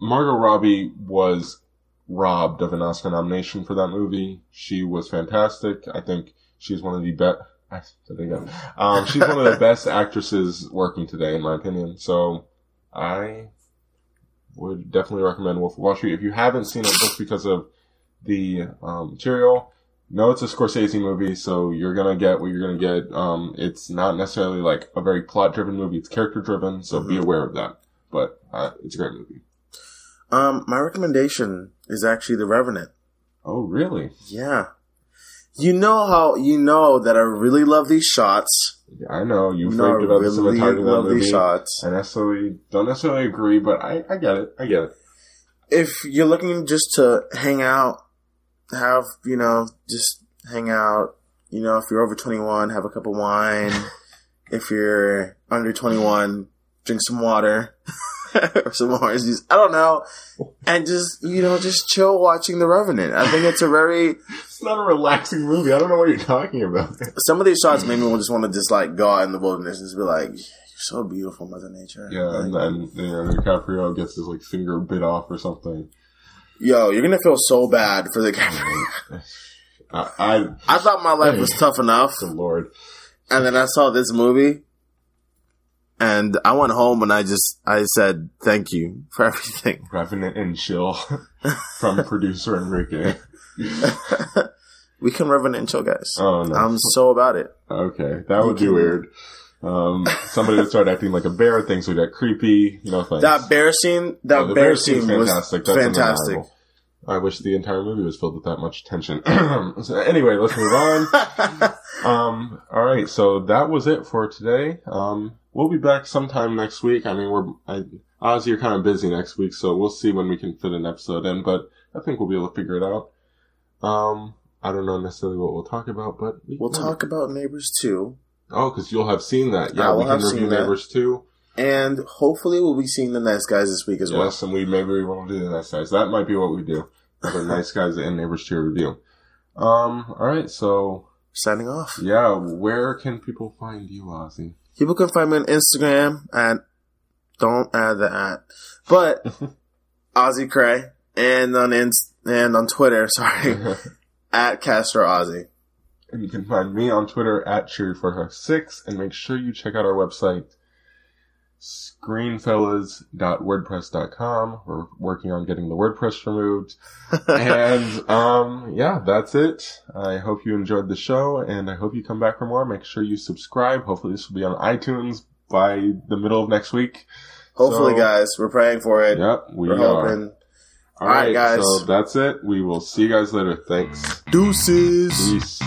Speaker 1: Margot Robbie was robbed of an Oscar nomination for that movie. She was fantastic. I think she's one of the best. There you go. Um, she's one of the best actresses working today, in my opinion. So I would definitely recommend Wolf of Wall Street. If you haven't seen it just because of the um, material, no, it's a Scorsese movie, so you're gonna get what you're gonna get. Um, it's not necessarily like a very plot-driven movie; it's character-driven, so be aware of that. But uh, it's a great movie.
Speaker 2: Um, my recommendation is actually The Revenant.
Speaker 1: Oh, really?
Speaker 2: Yeah. You know how you know that I really love these shots.
Speaker 1: Yeah, I know you
Speaker 2: I
Speaker 1: raved about the
Speaker 2: really
Speaker 1: cinematography of
Speaker 2: love
Speaker 1: movie.
Speaker 2: these shots.
Speaker 1: I necessarily don't necessarily agree, but I, I get it. I get it.
Speaker 2: If you're looking just to hang out, have you know, just hang out. You know, if you're over 21, have a cup of wine. if you're under 21, drink some water or some orange juice. I don't know, and just you know, just chill watching The Revenant. I think it's a very
Speaker 1: It's not a relaxing movie. I don't know what you're talking about.
Speaker 2: some of these shots made me just want to just like go out in the wilderness and just be like, "You're so beautiful, Mother Nature."
Speaker 1: Yeah, and
Speaker 2: Like,
Speaker 1: then you know, DiCaprio gets his like finger bit off or something.
Speaker 2: yo, you're gonna feel so bad for the camera.
Speaker 1: I, I
Speaker 2: I thought my life was tough enough,
Speaker 1: the Lord.
Speaker 2: and then I saw this movie, and I went home and I just I said thank you for everything.
Speaker 1: Revenant and Chill from producer Enrique.
Speaker 2: we can revenant and chill, guys.
Speaker 1: Oh no.
Speaker 2: I'm so about it.
Speaker 1: okay, that would be weird. Um, somebody would start acting like a bear, things would get creepy, you know.
Speaker 2: That bear scene, that
Speaker 1: Oh,
Speaker 2: bear,
Speaker 1: bear
Speaker 2: scene was
Speaker 1: fantastic. That's
Speaker 2: fantastic.
Speaker 1: undeniable. I wish the entire movie was filled with that much tension. so anyway, let's move on. Um, all right, so that was it for today. Um, we'll be back sometime next week. I mean, we're I, Ozzy, you're kind of busy next week, so we'll see when we can fit an episode in. But I think we'll be able to figure it out. Um, I don't know necessarily what we'll talk about, but we
Speaker 2: We'll
Speaker 1: can-
Speaker 2: talk about Neighbors two,
Speaker 1: Oh, because you'll have seen that. Yeah,
Speaker 2: will
Speaker 1: we can
Speaker 2: have
Speaker 1: review. Neighbors two.
Speaker 2: And hopefully we'll be seeing the nice guys this week as well.
Speaker 1: Yes, and we maybe we won't do the nice guys. That might be what we do. The nice guys and Neighbors two review. Um, all right, so
Speaker 2: Signing off.
Speaker 1: yeah, where can people find you, Ozzy?
Speaker 2: People can find me on Instagram at don't add the at, but Ozzy Cray and on Inst- and on Twitter, sorry, at Castro Ozzy.
Speaker 1: And you can find me on Twitter at Cheery456 and make sure you check out our website, screenfellas.wordpress.com. We're working on getting the WordPress removed. and, um, yeah, that's it. I hope you enjoyed the show and I hope you come back for more. Make sure you subscribe. Hopefully this will be on iTunes by the middle of next week.
Speaker 2: Hopefully,
Speaker 1: So-
Speaker 2: guys, we're praying for it.
Speaker 1: Yep, we
Speaker 2: we're
Speaker 1: are.
Speaker 2: hoping.
Speaker 1: All
Speaker 2: All right,
Speaker 1: right,
Speaker 2: guys.
Speaker 1: So that's it. We will see you guys later. Thanks.
Speaker 2: Deuces.
Speaker 1: Peace.